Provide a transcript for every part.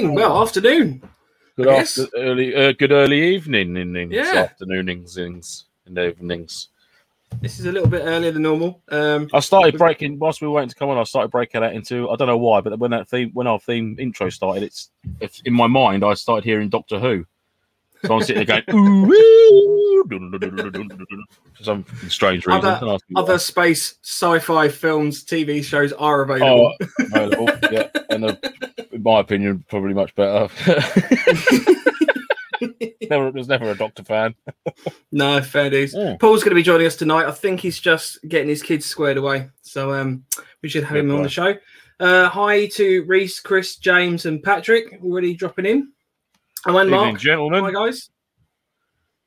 Good evening. Well, afternoon. Good after, early, uh, good early evening in Yeah. afternoonings and and evenings. This is a little bit earlier than normal. Um, I started breaking whilst we were waiting to come on. I started breaking that into I don't know why, but when that theme when our theme intro started, it's, it's in my mind. I started hearing Doctor Who, so I'm sitting there going ooh, for some strange reason. Other- Don't ask me why. other space sci-fi films, TV shows are available. Oh, available, yeah, and in my opinion, probably much better. never, was never a Doctor fan. No, fair dues. Yeah. Paul's going to be joining us tonight. I think he's just getting his kids squared away, so um, we should have Good him on the show. Uh, hi to Reese, Chris, James, and Patrick already dropping in. And Evening, Mark, gentlemen. hi guys.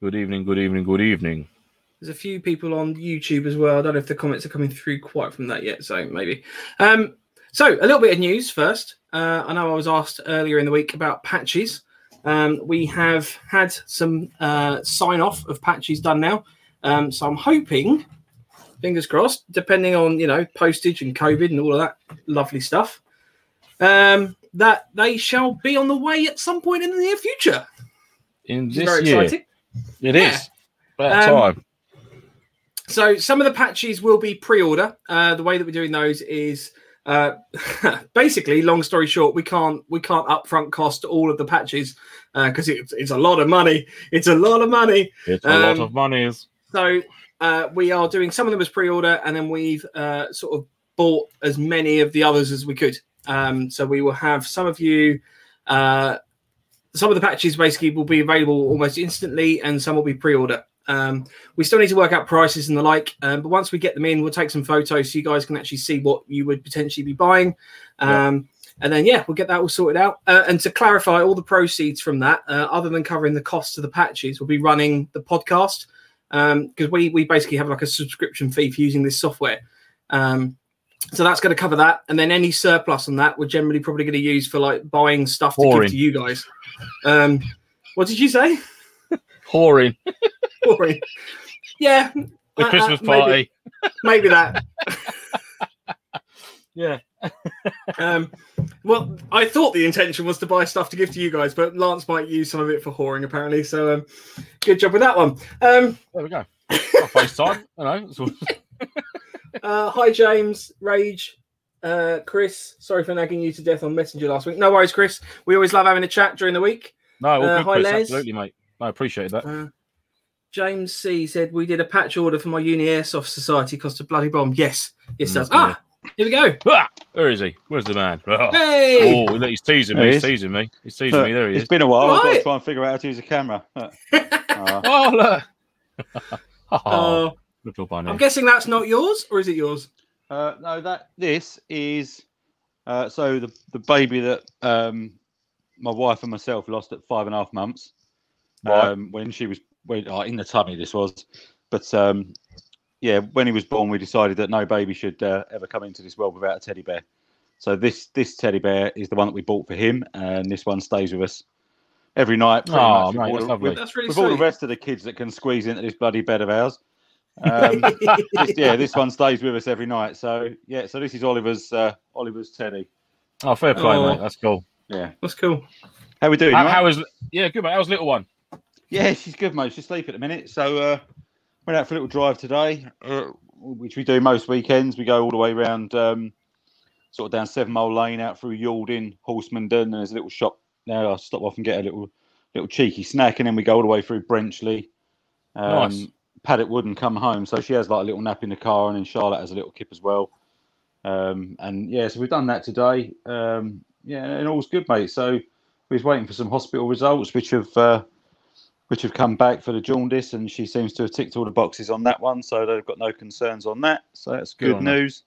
Good evening, good evening, good evening. There's a few people on YouTube as well. I don't know if the comments are coming through quite from that yet, so maybe. Um, so a little bit of news first. Uh, I know I was asked earlier in the week about patches. Um, we have had some uh, sign off of patches done now. Um, so I'm hoping, fingers crossed, depending on you know postage and COVID and all of that lovely stuff, um, that they shall be on the way at some point in the near future. In this very year, exciting. it Yeah. is about time. So some of the patches will be pre-order. Uh, the way that we're doing those is uh, basically, long story short, we can't we can't upfront cost all of the patches because it's it's a lot of money. It's a lot of money. It's a lot um, of money. So uh, we are doing some of them as pre-order, and then we've uh, sort of bought as many of the others as we could. Um, so we will have some of you. Uh, some of the patches basically will be available almost instantly, and some will be pre-order. Um, we still need to work out prices and the like, um, but once we get them in, we'll take some photos so you guys can actually see what you would potentially be buying. Um, And then, yeah, we'll get that all sorted out. Uh, and to clarify, all the proceeds from that, uh, other than covering the cost of the patches, will be running the podcast because we we basically have like a subscription fee for using this software. Um, so that's going to cover that, and then any surplus on that, we're generally probably going to use for like buying stuff to give to you guys. Um, what did you say? Whoring yeah, the uh, Christmas maybe- party. maybe that. Yeah, Um, well, I thought the intention was to buy stuff to give to you guys, but Lance might use some of it for whoring apparently. So, um, good job with that one. Um, there we go. FaceTime, you know. uh, hi, James, Rage, uh, Chris. Sorry for nagging you to death on Messenger last week. No worries, Chris. We always love having a chat during the week. No, Uh, hi, Chris. Les. Absolutely, mate. I appreciate that. Uh, James C said we did a patch order for my Uni Airsoft Society. Cost a bloody bomb. Yes, yes, it does. Mm, Ah, here we go. Ah, where is he? Where's the man? Oh, Hey. oh, he's teasing There me. he He's teasing me. He's teasing Look, me. There he it's is. been a while. I've got Right. to try and figure out how to use a camera. Look. Ah. Oh, look. oh, Uh, little bunny. I'm guessing that's not yours, or is it yours? Uh, no, that this is uh, so the the baby that um, my wife and myself lost at five and a half months Right. um, when she was when, uh, in the tummy. This was, but um, yeah, when he was born, we decided that no baby should uh, ever come into this world without a teddy bear. So this this teddy bear is the one that we bought for him, and this one stays with us every night. pretty Oh, much, with mate, all that's the- lovely. with- That's really with all the rest of the kids that can squeeze into this bloody bed of ours. Um, this- yeah, this one stays with us every night. So yeah, so this is Oliver's uh, Oliver's Teddy. oh, fair play, Oh. mate. That's cool. Yeah, That's cool. how we doing? How, you all how right? Yeah, good, mate. How's little one? Yeah, she's good, mate. She's asleep at the minute. So uh, went out for a little drive today, uh, which we do most weekends. We go all the way around, um, sort of down Seven Mile Lane, out through Yalding, Horsmonden, and there's a little shop there. I stop off and get a little little cheeky snack, and then we go all the way through Brenchley, um, Nice. Paddock Wood, and come home. So she has like a little nap in the car, and then Charlotte has a little kip as well. Um, and yeah, so we've done that today. Um, yeah, and all's good, mate. So we was waiting for some hospital results, which have uh, which have come back for the jaundice, and she seems to have ticked all the boxes on that one. So they've got no concerns on that. So that's Good good, news.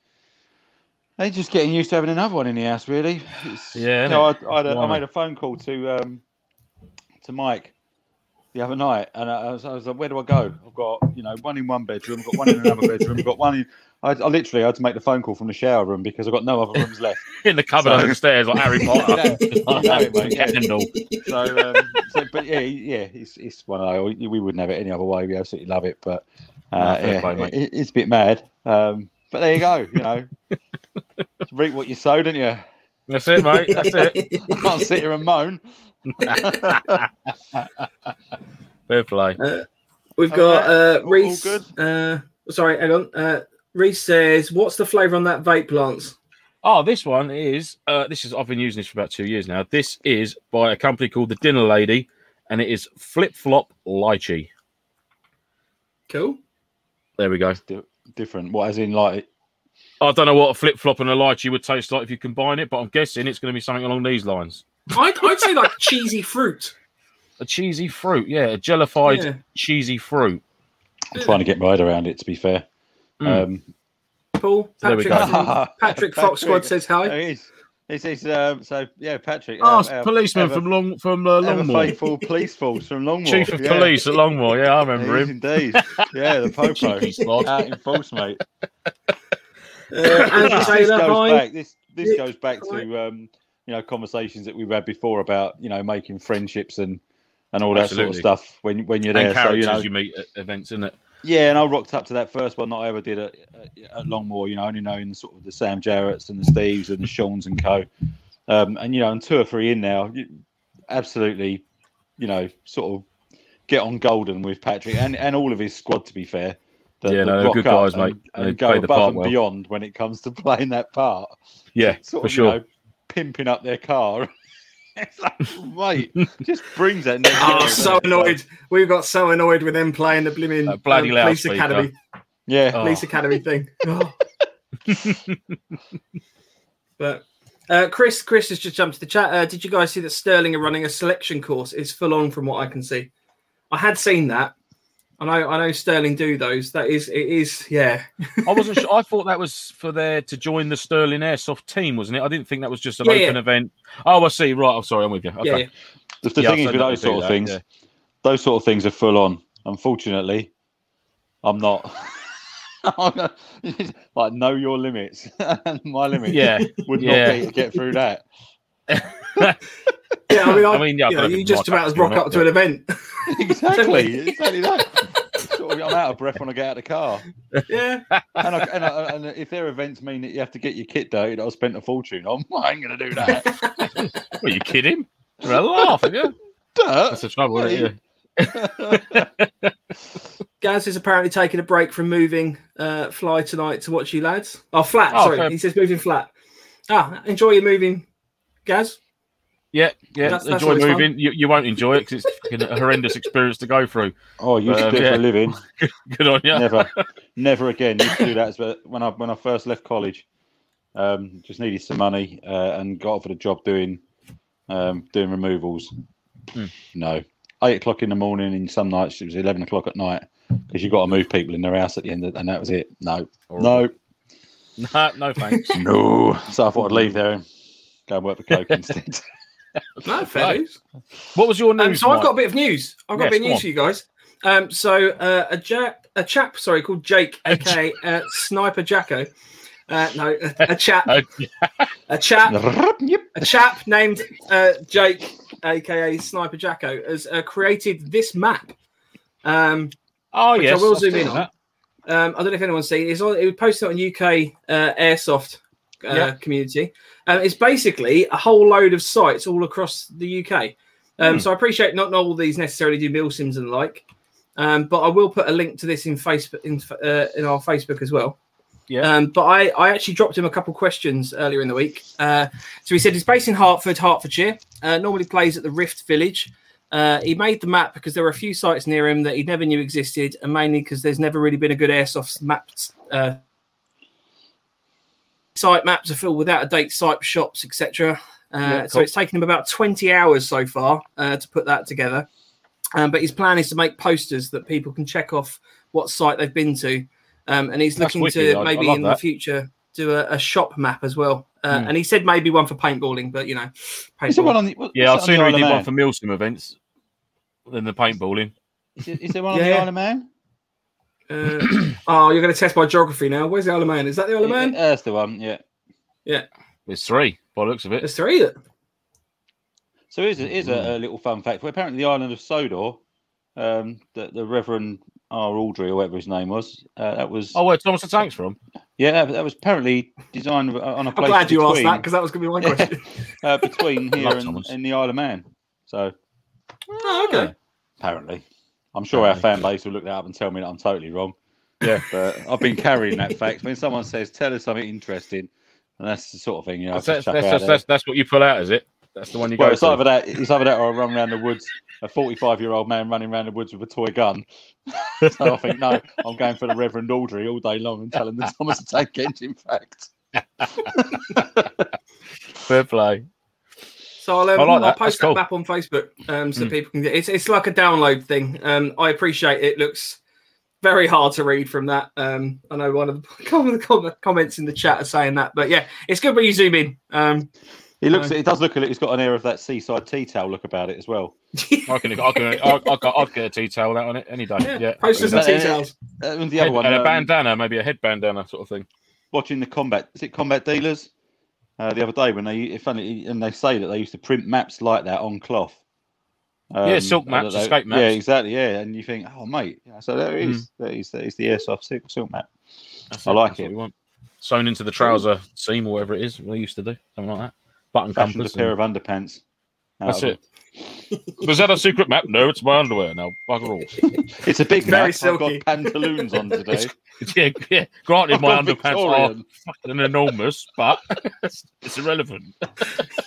They're just getting used to having another one in the house, really. It's, Yeah, you know, I, I, had a, I made a phone call to um, to Mike the other night, and I was, I was like, "Where do I go? I've got you know one in one bedroom, I've got one in another bedroom, I've got one in." I, I literally had to make the phone call from the shower room because I've got no other rooms left. In the cupboard So- under the like Harry Potter. You know- you know it, mate, yeah. Candle. So, um, so but yeah, yeah, it's it's one of those- we wouldn't have it any other way. We absolutely love it, but uh, yeah, play, it, it's a bit mad. Um, but there you go. You know, reap what you sow, don't you? That's it, mate. That's it. I can't sit here and moan. Fair play. We've got Okay, uh, all- all Reese. Uh, sorry, hang on. Reese says, "What's the flavour on that vape, Lance?" Oh, this one is uh, this is I've been using this for about two years now. This is by a company called the Dinner Lady, and it is Flip Flop Lychee. Cool. There we go. Di- Different. What, as in, like, I don't know what a flip flop and a lychee would taste like if you combine it, but I'm guessing it's going to be something along these lines. I'd, I'd say like cheesy fruit. A cheesy fruit, yeah, a jellified Yeah. cheesy fruit. I'm trying to get my head around it, to be fair. Mm. Um, Paul, There we Patrick, go. Patrick Fox Squad says hi. It is. It's, it's, um, so, yeah, Patrick. Oh, our- policeman ever- from Long from uh, Longmoor, faithful police force from Longmoor. chief of yeah. police at Longmoor. Yeah, I remember him. indeed. Yeah, the popo. Cheeky. Out in false, mate. Uh, Andrew this Taylor, goes back. This this goes back to um, you know conversations that we've had before about you know making friendships and and all that sort of stuff when when you're And there. So you know, you meet at events, isn't it? Yeah. And I rocked up to that first one that I ever did at, at, Longmoor. You know, only knowing sort of the Sam Jarrett's and the Steves and the Sean's and co. Um, and you know, and two or three in now, you, absolutely, you know, sort of get on golden with Patrick and and all of his squad. To be fair. that- Yeah, that no, they're good guys, and- mate. And, go above part and well. beyond when it comes to playing that part Yeah, sort for of, sure. you know, pimping up their car. It's like, mate, just brings that. next Oh, level, so doesn't annoyed. We got so annoyed with them playing the blimmin' That bloody um, police academy, Yeah, Oh. police academy thing. Oh. but uh, Chris, Chris has just jumped to the chat. Uh, did you guys see that Sterling are running a selection course? It's full on from what I can see. I had seen that. I know, I know Sterling do those. That is, it is, yeah. I wasn't sure. I thought that was for there to join the Sterling Airsoft team, wasn't it? I didn't think that was just an Yeah, open yeah. event. Oh, I see. Right. I'm sorry. I'm with you. Okay. Yeah, yeah. the, the Yeah, thing is with those sort of that, things, yeah. those sort of things are full on. Unfortunately, I'm not. like know your limits, and my limit Yeah. would not Yeah. be to get through that. Yeah, I mean, I, I mean, yeah, you, know, you just about as rock up to an event. exactly, exactly that. Sort of, I'm out of breath when I get out of the car. yeah, And, I, and, I, and if their events mean that you have to get your kit dirty that I spent a fortune on, I ain't going to do that. Are you kidding? You're a laugh, have you? That's the trouble, isn't it? Gaz is apparently taking a break from moving uh, fly tonight to watch you lads. Oh, flat. Oh, sorry, fair. he says moving flat. Ah, enjoy your moving, Gaz. Yeah, yeah. That's- that's enjoy always fun. moving. You, you won't enjoy it because it's fucking a horrendous experience to go through. Oh, I used to Um, do it yeah. for a living. Good on you. Never, never again. Used to do that as- when I when I first left college. Um, just needed some money uh, and got offered a job doing um, doing removals. Hmm. No, eight o'clock in the morning. And some nights it was eleven o'clock at night because you got to move people in their house at the end, of, and that was it. No, no, No, no thanks. no. So I thought I'd leave there and go and work for Coke instead. No, fair news. What was your Um, news? so I've got a bit of news. I've got Yes, a bit of news for you guys. Um, so uh, a a chap, sorry, called Jake, aka uh, Sniper Jacko. Uh, no, a, a chap, Uh, a chap, a chap named uh, Jake, aka Sniper Jacko, has uh, created this map. Um, oh Which I will I've zoom in on. that. Um, I don't know if anyone's seen it. It's on, it was posted on UK uh, Airsoft uh, Yeah. community. Um, it's basically a whole load of sites all across the UK. Um, Hmm. So I appreciate not all these necessarily do mil sims and the like, um, but I will put a link to this in Facebook in, uh, in our Facebook as well. Yeah. Um, but I, I actually dropped him a couple questions earlier in the week. Uh, so he said he's based in Hertford, Hertfordshire. Uh, normally plays at the Rift Village. Uh, he made the map because there were a few sites near him that he never knew existed, and mainly because there's never really been a good airsoft map. Site maps are filled with out of date site shops, etc. Uh, Yeah, So it's taken him about 20 hours so far uh, to put that together. Um, but his plan is to make posters that people can check off what site they've been to. Um, and he's That's looking wicked. to I- I maybe love in the future do a, a shop map as well. Uh, Hmm. And he said maybe one for paintballing, but you know, Is there one on the? what- Yeah, I've what's it seen he did Isle one for Milsim events than the paintballing. Man? Is, there- is there one on Yeah, the yeah. Isle of Man? Uh, oh, you're going to test my geography now. Where's the Isle of Man? Is that the Isle of Yeah, Man? that's the one. Yeah. Yeah. There's three by the looks of it. There's three. That... So here's a, here's a, a little fun fact. Well, apparently, the island of Sodor, um, the, the Reverend R. Awdry or whatever his name was. Uh, that was Oh, where Thomas the Tank's from? yeah, that, that was apparently designed uh, on a I'm place glad you asked between, that because that was going to be my question. uh, between here and, and the Isle of Man. So oh, okay. apparently, I'm sure our fan base will look that up and tell me that I'm totally wrong. Yeah. but I've been carrying that fact. When someone says, "Tell us something interesting," and that's the sort of thing you know. That's, that's, that's, that's, that's, that's what you pull out, is it? That's the one you Well, go it's to. either that, it's either that, or I run around the woods, a 45 year old man running around the woods with a toy gun. so I think, no, I'm going for the Reverend Awdry all day long and telling the Thomas the Tank Engine fact. Fair play. So I'll, um, I like I'll that. post That's that cool. map on Facebook um, so Mm. people can get it's it's like a download thing. Um, I appreciate it. Looks very hard to read from that. Um, I know one of the, some of the com- comments in the chat are saying that, but yeah, it's good when you zoom in. Um, He looks, No. it does look a little, it's got an air of that seaside tea towel look about it as well. I can, I can, I, I, I'd get a tea towel out on it any day. yeah, Yeah. posters and But, uh, details. Uh, and the Head- other one, and a um, bandana, maybe a head bandana sort of thing. watching the combat, is it combat dealers? Uh, the other day when they, if only, and they say that they used to print maps like that on cloth. Yeah, um, silk uh, maps, that they- escape Yeah, exactly. Yeah, and you think, oh mate, yeah, so hmm. there it is. There is, there is the airsoft silk, silk map. That's I like it. we want. Sewn into the trouser seam or whatever it is. We used to do something like that. Button Fashioned a pair and- of underpants. That's of it. Was that a secret map? No, it's my underwear now. Bugger all. It's a big Very map. I've silky. got pantaloons on today. yeah, yeah. Granted, my I've got underpants are Victorian. fucking enormous, but it's irrelevant.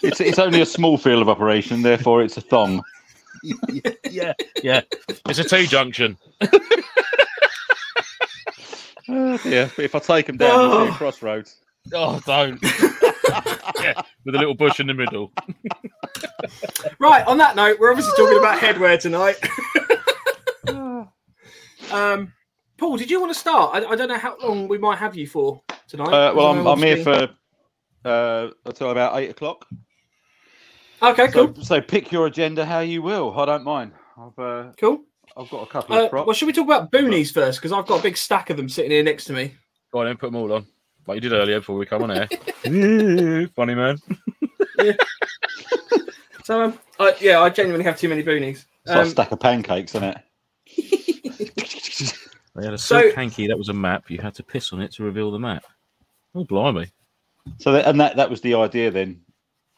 It's it's only a small field of operation, therefore it's a thong. yeah, yeah. It's a T junction. Oh, dear. But if I take them down, we'll see Oh. a crossroads. Oh, don't. yeah, with a little bush in the middle. Right. On that note, we're obviously talking about headwear tonight. um, Paul, did you want to start? I, I don't know how long we might have you for tonight. Uh, well, I I'm, I'm here obviously- for uh, until about eight o'clock. Okay, So, cool, so pick your agenda how you will. I don't mind. I've uh, cool. I've got a couple Uh, of props. well, should we talk about boonies first? Because I've got a big stack of them sitting here next to me. Go on, then put them all on. Like you did earlier before we come on air. Funny man. So, um, I, yeah, I genuinely have too many boonies. It's like a Um, stack of pancakes, isn't it? They had a So- hanky that was a map. You had to piss on it to reveal the map. Oh, blimey. So that, and that that was the idea then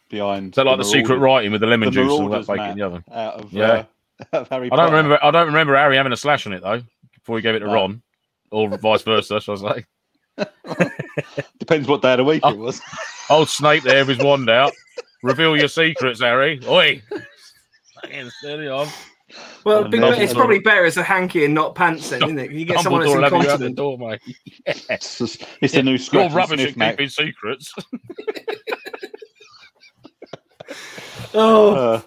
behind. that like the secret writing with the lemon the juice and all that Marauders bacon in the map oven? out of Yeah. uh, Harry I don't Potter. remember. I don't remember Harry having a slash on it though. Before he gave it to No. Ron, or vice versa. So I was like, Depends what day of the week Oh. it was. "Old Snape there with his wand out. Reveal your secrets, Harry. Oi." Steady on. well, And big- then- it's probably better as a hanky and not pants, then, isn't it? You get someone that's Dumbledore will have you the door, mate. It's, just- it's the new You're rubbish sniff at map. keeping secrets. Oh, Uh,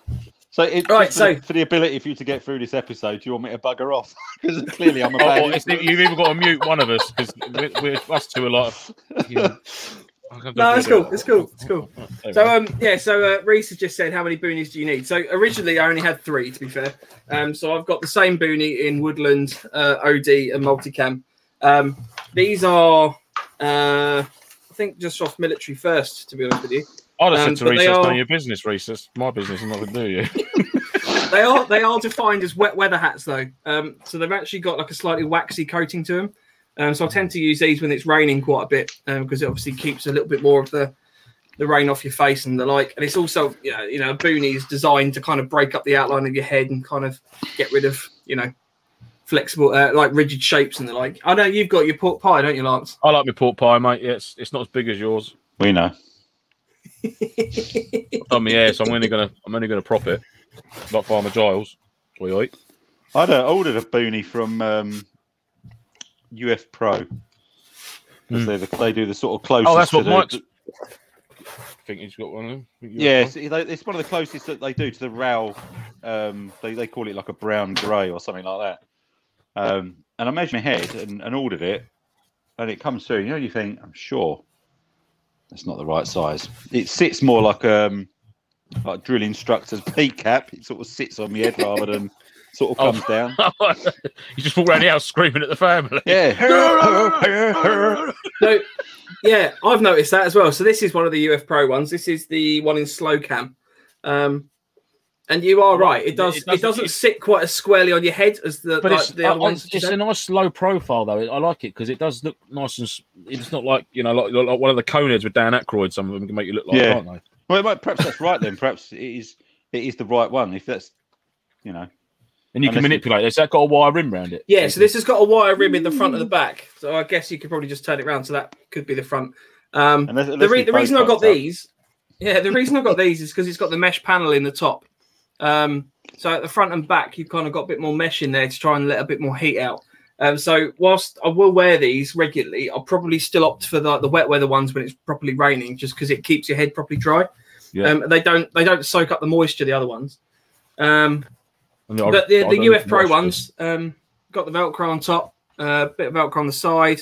so, it, Right, just for, the- so- for the ability for you to get through this episode, do you want me to bugger off? Because clearly I'm a Oh, well, it's, you've even got to mute one of us because we're, we're us two are like. You know, I can't do no, it. it's cool. It's cool. It's cool. So um yeah, so uh, Reese has just said how many boonies do you need? So originally I only had three to be fair. Um so I've got the same boonie in woodland, uh, OD and multicam. Um these are uh I think just off military first to be honest with you. I'd have um, said to but Reese, that's are- none of your business, Reese. That's my business and nothing to do you. They are they are defined as wet weather hats though. Um so they've actually got like a slightly waxy coating to them. Um so I tend to use these when it's raining quite a bit because it obviously keeps a little bit more of the the rain off your face and the like. And it's also, you know, you know, a boonie is designed to kind of break up the outline of your head and kind of get rid of, you know, flexible, uh, like rigid shapes and the like. I know you've got your pork pie, don't you, Lance? I like my pork pie, mate. Yeah, it's, it's not as big as yours. We know. I've done my hair, so I'm only gonna I'm only gonna prop it. Like Farmer Giles. Oi, oi. I'd uh, ordered a boonie from um, UF Pro. 'Cause they're the, they do the sort of closest. Oh, that's what Mike's. I think he's got one of them. Think Yeah, it's, it's one of the closest that they do to the RAL. Um, they, they call it like a brown grey or something like that. Um, and I measured my head and, and ordered it, and it comes through. You know, you think, I'm sure that's not the right size. It sits more like um, like a drill instructor's peak cap. It sort of sits on my head rather than sort of Oh. comes down. you just walk around the house screaming at the family. Yeah. So, yeah, I've noticed that as well. So this is one of the UF Pro ones. This is the one in slow cam. Um, And you are right. It it- does. it It, doesn't- doesn't sit quite as squarely on your head as the, But like it's, the other I- I- ones. it's a nice low profile though. I like it because it does look nice and it's not like you know like, like one of the coneheads with Dan Aykroyd. Some of them can make you look like, Yeah. can't they? Well, well, perhaps that's right then. Perhaps it is. It is the right one. If that's, you know, And you can Unless you- manipulate. it. Has that got a wire rim around it? Yeah, so this has got a wire rim in the front and the back. So I guess you could probably just turn it around. So that could be the front. Um, unless, the, re- the reason I got fucked up. these, yeah, the reason I got these is because it's got the mesh panel in the top. Um, so at the front and back, you've kind of got a bit more mesh in there to try and let a bit more heat out. Um, so whilst I will wear these regularly, I'll probably still opt for the, the wet weather ones when it's properly raining, just because it keeps your head properly dry. Yeah. Um, they don't they don't soak up the moisture the other ones. Um, And I- but the, I the UF Pro ones um, got the Velcro on top, a uh, bit of Velcro on the side,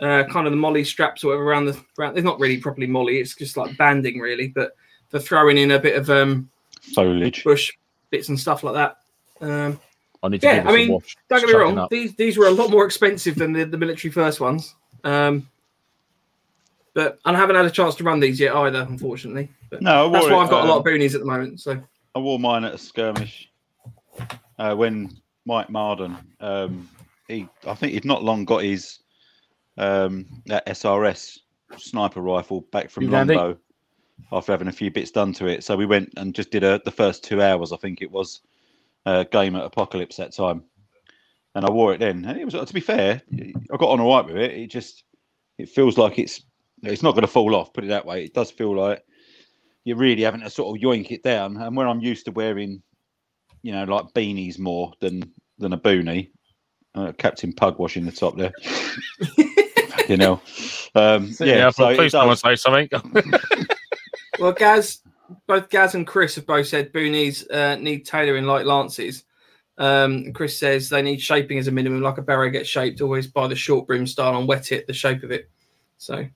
uh, kind of the MOLLE straps or whatever around the. Around, it's not really properly MOLLE; it's just like banding, really. But for throwing in a bit of um, foliage. bush bits and stuff like that. Um, I need to Yeah, give it I mean, wash. don't get me wrong; up. these these were a lot more expensive than the, the military first ones. Um, but I haven't had a chance to run these yet either, unfortunately. But No, I wore that's why it, I've got a lot um, of boonies at the moment. So I wore mine at a skirmish uh, when Mike Marden, um, he, I think he'd not long got his um, that SRS sniper rifle back from You? Longbow after having a few bits done to it. So we went and just did a, the first two hours, I think it was, uh, game at Apocalypse that time. And I wore it then. And it was, to be fair, I got on all right with it. It just, it feels like it's, it's not going to fall off, put it that way. It does feel like you're really having to sort of yoink it down. And when I'm used to wearing, you know, like beanies more than than a boonie, uh, Captain Pug washing the top there. you know, um, Yeah, yeah. So it please come and does. say something. Well, Gaz, both Gaz and Chris have both said boonies uh, need tailoring like lances. Um, Chris says they need shaping as a minimum, like a barrow gets shaped always by the short brim style and wet it, the shape of it. So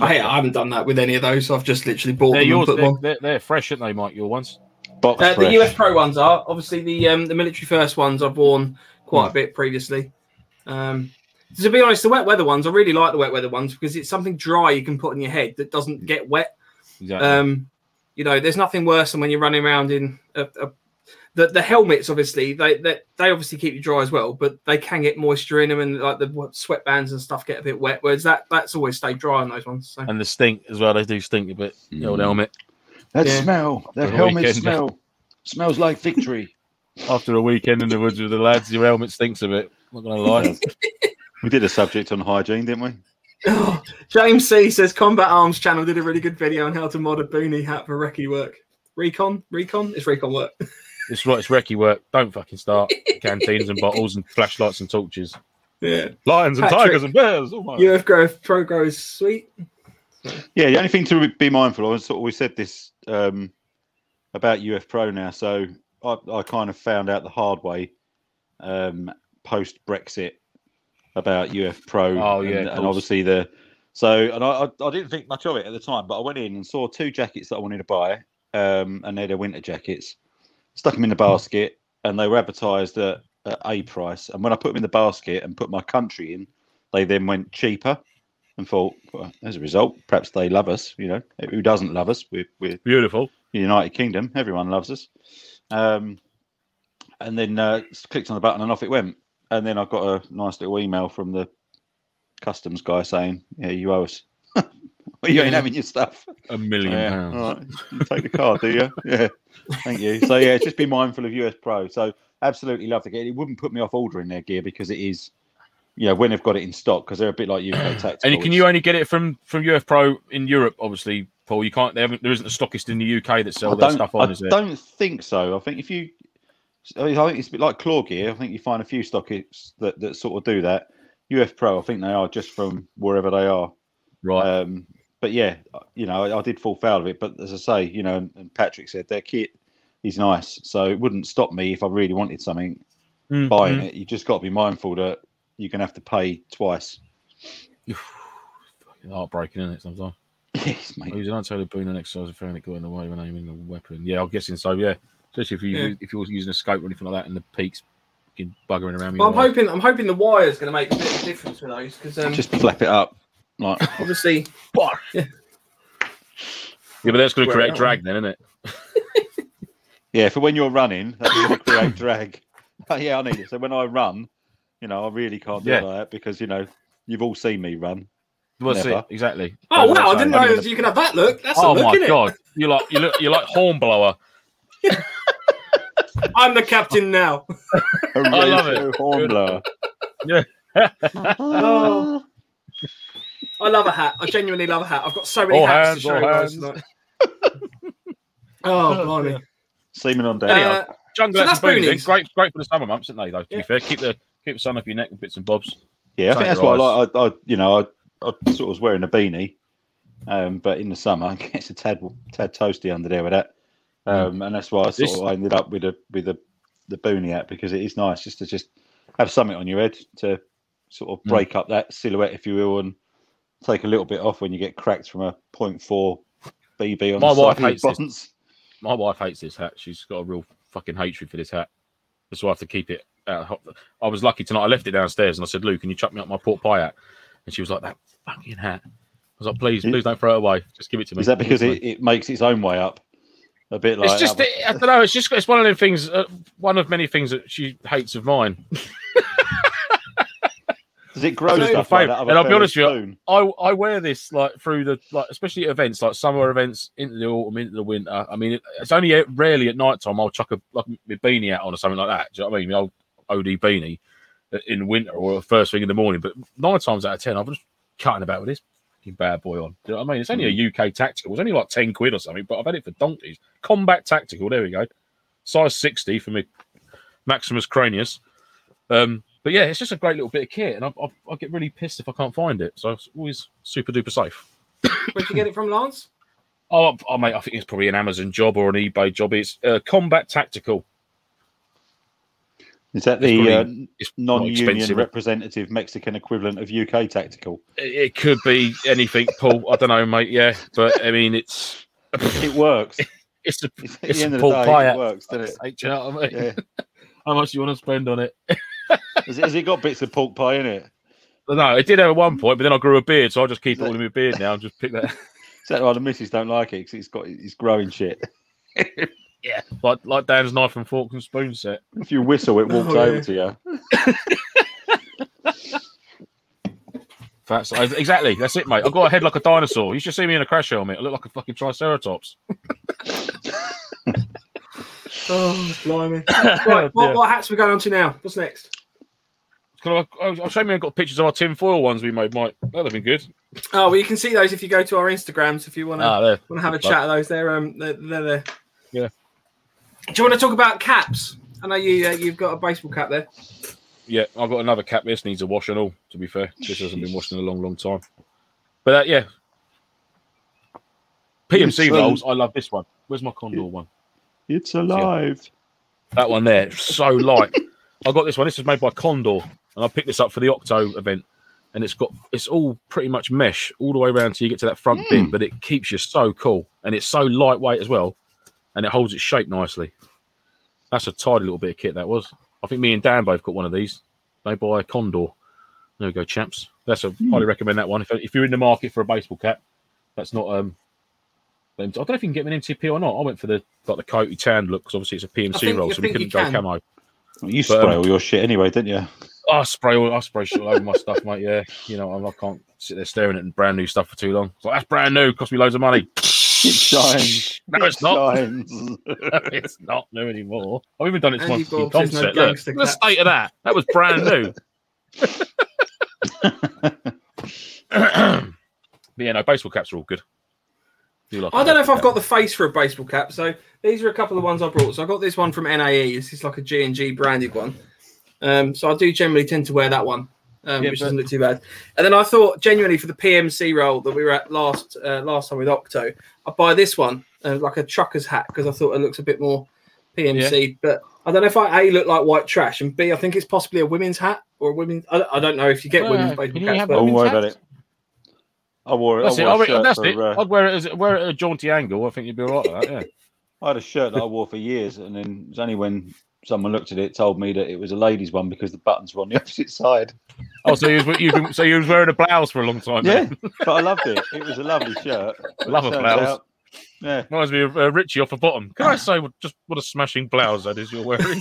I, I haven't done that with any of those. I've just literally bought They're them and yours. put They're, they're, they're fresh, aren't they, Mike? Your ones. Box Uh, the. UF Pro ones are obviously the um, the military first ones I've worn quite a bit previously. Um, to be honest, the wet weather ones I really like the wet weather ones because it's something dry you can put in your head that doesn't get wet. Exactly. Um, you know, there's nothing worse than when you're running around in a, a the, the helmets. Obviously, they, they they obviously keep you dry as well, but they can get moisture in them, and like the sweatbands and stuff get a bit wet. Whereas that that's always stayed dry on those ones. So. and the stink as well. They do stink a bit. The old Mm. helmet. That Yeah. smell, that For the helmet weekend. smell, smells like victory. After a weekend in the woods with the lads, your helmet stinks a bit. Not gonna lie. we did a subject on hygiene, didn't we? James C says Combat Arms channel did a really good video on how to mod a boonie hat for recce work. Recon, recon, it's recon work. it's right. It's recce work. Don't fucking start. Canteens and bottles and flashlights and torches. Yeah, Lions and Patrick, tigers and bears. Oh my. UF Growth Pro Grow is sweet. Yeah, the only thing to be mindful of, and sort of we said this um, about UF Pro now, so I, I kind of found out the hard way um, post Brexit about UF Pro. Oh, yeah, and, obviously the so and I, I didn't think much of it at the time, but I went in and saw two jackets that I wanted to buy, um, and they're the winter jackets. Stuck them in the basket, and they were advertised at, at a price. And when I put them in the basket and put my country in, they then went cheaper and thought, well, as a result, perhaps they love us. You know, who doesn't love us? We're, we're Beautiful. United Kingdom. Everyone loves us. Um, and then uh, clicked on the button and off it went. And then I got a nice little email from the customs guy saying, "Yeah, you owe us. you ain't having your stuff. A million Yeah, pounds. all right. Take the card, do you? Yeah, thank you. So yeah, just be mindful of UF Pro. So absolutely love the gear. It wouldn't put me off ordering their gear because it is, you know, when they've got it in stock because they're a bit like UK Tactical. And you- can you only get it from from UF Pro in Europe? Obviously, Paul. You can't. They haven't. There isn't a stockist in the UK that sell I their stuff on. I is there? don't think so. I think if you, I think it's a bit like Clawgear. I think you find a few stockists that, that sort of do that. UF Pro, I think they are just from wherever they are. Right. Um, but yeah, you know, I, I did fall foul of it. But as I say, you know, and, and Patrick said their kit is nice, so it wouldn't stop me if I really wanted something Mm, buying it. You just got to be mindful that you're going to have to pay twice. Fucking Heartbreaking, isn't it? Sometimes. yes, mate. Using untailed boon and exercise of it got in the way when aiming a weapon. Yeah, I'm guessing so. Yeah, especially if you Yeah. if you're using a scope or anything like that, and the peaks fucking buggering around me. Well, I'm hoping I'm hoping the wire's going to make a bit of difference with those because um, Just flap it up. Like, obviously Yeah, but that's going to create drag then, isn't it? Yeah, for when you're running, that's going to create drag. But yeah, I need it. So when I run, you know, I really can't do Yeah. like that because you know you've all seen me run. Well, see, exactly. Oh That's wow! I didn't know saying. you can have that look. That's a Oh look, my innit? god! You like you look you like hornblower. I'm the captain now. I love it. Horn blower. Oh. I love a hat. I genuinely love a hat. I've got so many All hats hands, to show all you guys tonight. oh, blimey. Semen on deck. Uh, Jungle so that's that's boonies. boonies. Great, great for the summer months, aren't they? Though, to Yeah. be fair, keep the keep the sun off your neck with bits and bobs. Yeah, I think that's what I like. I, I you know, I, I sort of was wearing a beanie, um, but in the summer, it gets a tad tad toasty under there with that, um, and that's why I sort of ended up with a with a the boonie hat because it is nice just to just have something on your head to sort of Mm. break up that silhouette, if you will, and take a little bit off when you get cracked from a point four BB on My the wife side of hates this. My wife hates this hat. She's got a real fucking hatred for this hat. That's why I have to keep it out. I was lucky tonight. I left it downstairs and I said, "Luke, can you chuck me up my pork pie hat?" And she was like, "That fucking hat." I was like, "Please, please don't throw it away. Just give it to me." Is that because it, it makes its own way up? A bit like It's just, other- I don't know. It's just, it's one of the things. Uh, one of many things that she hates of mine. does it grow stuff like and I'll be honest with you. I I wear this like through the like especially at events like summer events into the autumn into the winter. I mean, it, it's only rarely at night time I'll chuck a like my beanie out on or something like that. Do you know what I mean? My old OD beanie uh, in winter or first thing in the morning. But nine times out of ten, I'm just cutting about with this fucking bad boy on. Do you know what I mean? It's only a UK tactical. It's only like ten quid or something, but I've had it for donkeys. Combat tactical. There we go. Size sixty for me, Maximus Cranius. Um, but yeah, it's just a great little bit of kit, and I, I, I get really pissed if I can't find it. So it's always super duper safe. Where'd you get it from, Lance? Oh, oh, mate, I think it's probably an Amazon job or an eBay job. It's uh, Combat Tactical. Is that It's the probably- uh, non-union representative Mexican equivalent of UK tactical? It, could be anything, Paul. I don't know, mate. Yeah, but I mean, it's It works. it's a It's, It's the a end of pork day, pie it works, doesn't it? You know what I mean? Yeah. How much do you want to spend on it? Has, it- has it got bits of pork pie in it? No, it did have at one point, but then I grew a beard, so I just keep it all in my beard now and just pick that. Is that why the missus don't like it? Because it's got it's growing shit. Yeah, like like Dan's knife and fork and spoon set. If you whistle, it walks Oh, over yeah. to you. That's exactly that's it, mate. I've got a head like a dinosaur. You should see me in a crash helmet. I look like a fucking triceratops. Oh, blimey. Right, what, Yeah. what hats are we going on to now? What's next? Can I, I'll I'll show you. I've got pictures of our tin foil ones we made, Mike. That'd have been good. Oh, well, you can see those if you go to our Instagrams if you want to Ah, want to have a chat of those. They're um they're, they're there. Yeah. Do you want to talk about caps? I know you uh, you've got a baseball cap there. Yeah, I've got another cap. This needs a wash and all. To be fair, this hasn't been washed in a long, long time. But uh, yeah, PMC It's, um, rolls. I love this one. Where's my Condor one? It's alive. That one there, so light. I got this one. This is made by Condor, and I picked this up for the Octo event. And it's got it's all pretty much mesh all the way around till you get to that front bit, but it keeps you so cool, and it's so lightweight as well, and it holds its shape nicely. That's a tidy little bit of kit that was. I think me and Dan both got one of these. Made by Condor. There we go, chaps. That's a highly recommend that one. If, if you're in the market for a baseball cap, that's not um. I don't know if you can get them in MTP or not. I went for the like the coaty tan look because obviously it's a PMC think- roll, so we couldn't go can. camo. You But, spray um, all your shit anyway, didn't you? I spray all, I spray shit all over my stuff, mate. Yeah, you know, I, I can't sit there staring at brand new stuff for too long. It's like that's brand new, cost me loads of money. It shines. No, it's It not. shines. it's not new anymore. I've even done it to my Andy fucking Bob says no. Look, gangster look at the state of that. That was brand new. but yeah, no, baseball caps are all good. Do like I a don't know if baseball I've got the face for a baseball cap, so these are a couple of ones I brought. So I got this one from NAE. This is like a G and G branded one. Um, so I do generally tend to wear that one, um, Yeah, which but- doesn't look too bad. And then I thought genuinely for the PMC role that we were at last uh, last time with Octo, I'd buy this one, uh, like a trucker's hat, because I thought it looks a bit more PMC. But I don't know if I a look like white trash, and b I think it's possibly a women's hat or a women's. I don't, I don't know if you get Uh, women's can baseball you caps. have but- I won't women's worry about it. I wore it. That's I it. wore I a reckon shirt that's for, it. uh, I'd wear it as wear it at a jaunty angle. I think you'd be all right with that. Yeah. I had a shirt that I wore for years, and then it was only when someone looked at it told me that it was a ladies' one because the buttons were on the opposite side. Oh, so you was, been, so you was wearing a blouse for a long time. Yeah, then? but I loved it. It was a lovely shirt. Love a blouse. out Yeah. Reminds me of uh, Richie off the bottom. Can I say just what a smashing blouse that is you're wearing?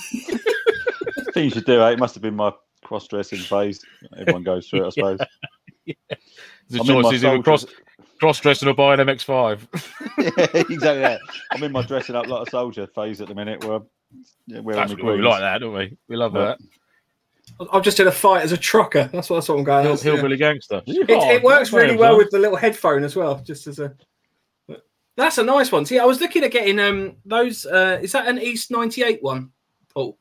Thing you should do, eh? It must have been my cross dressing phase. Everyone goes through it, I suppose. The I'm choice is either cross cross dressing or buy an MX5. yeah, exactly that. I'm in my dressing up like a soldier phase at the minute where I'm yeah, wearing That's what we like that, don't we? We love Yeah. that. I've just in a fight as a trucker. That's what, that's what I'm going. Hill, as, yeah. hillbilly gangster. It, it works really well with the little headphone as well, just as a. That's a nice one. See, I was looking at getting um those. Uh, is that an East '98 one? Paul?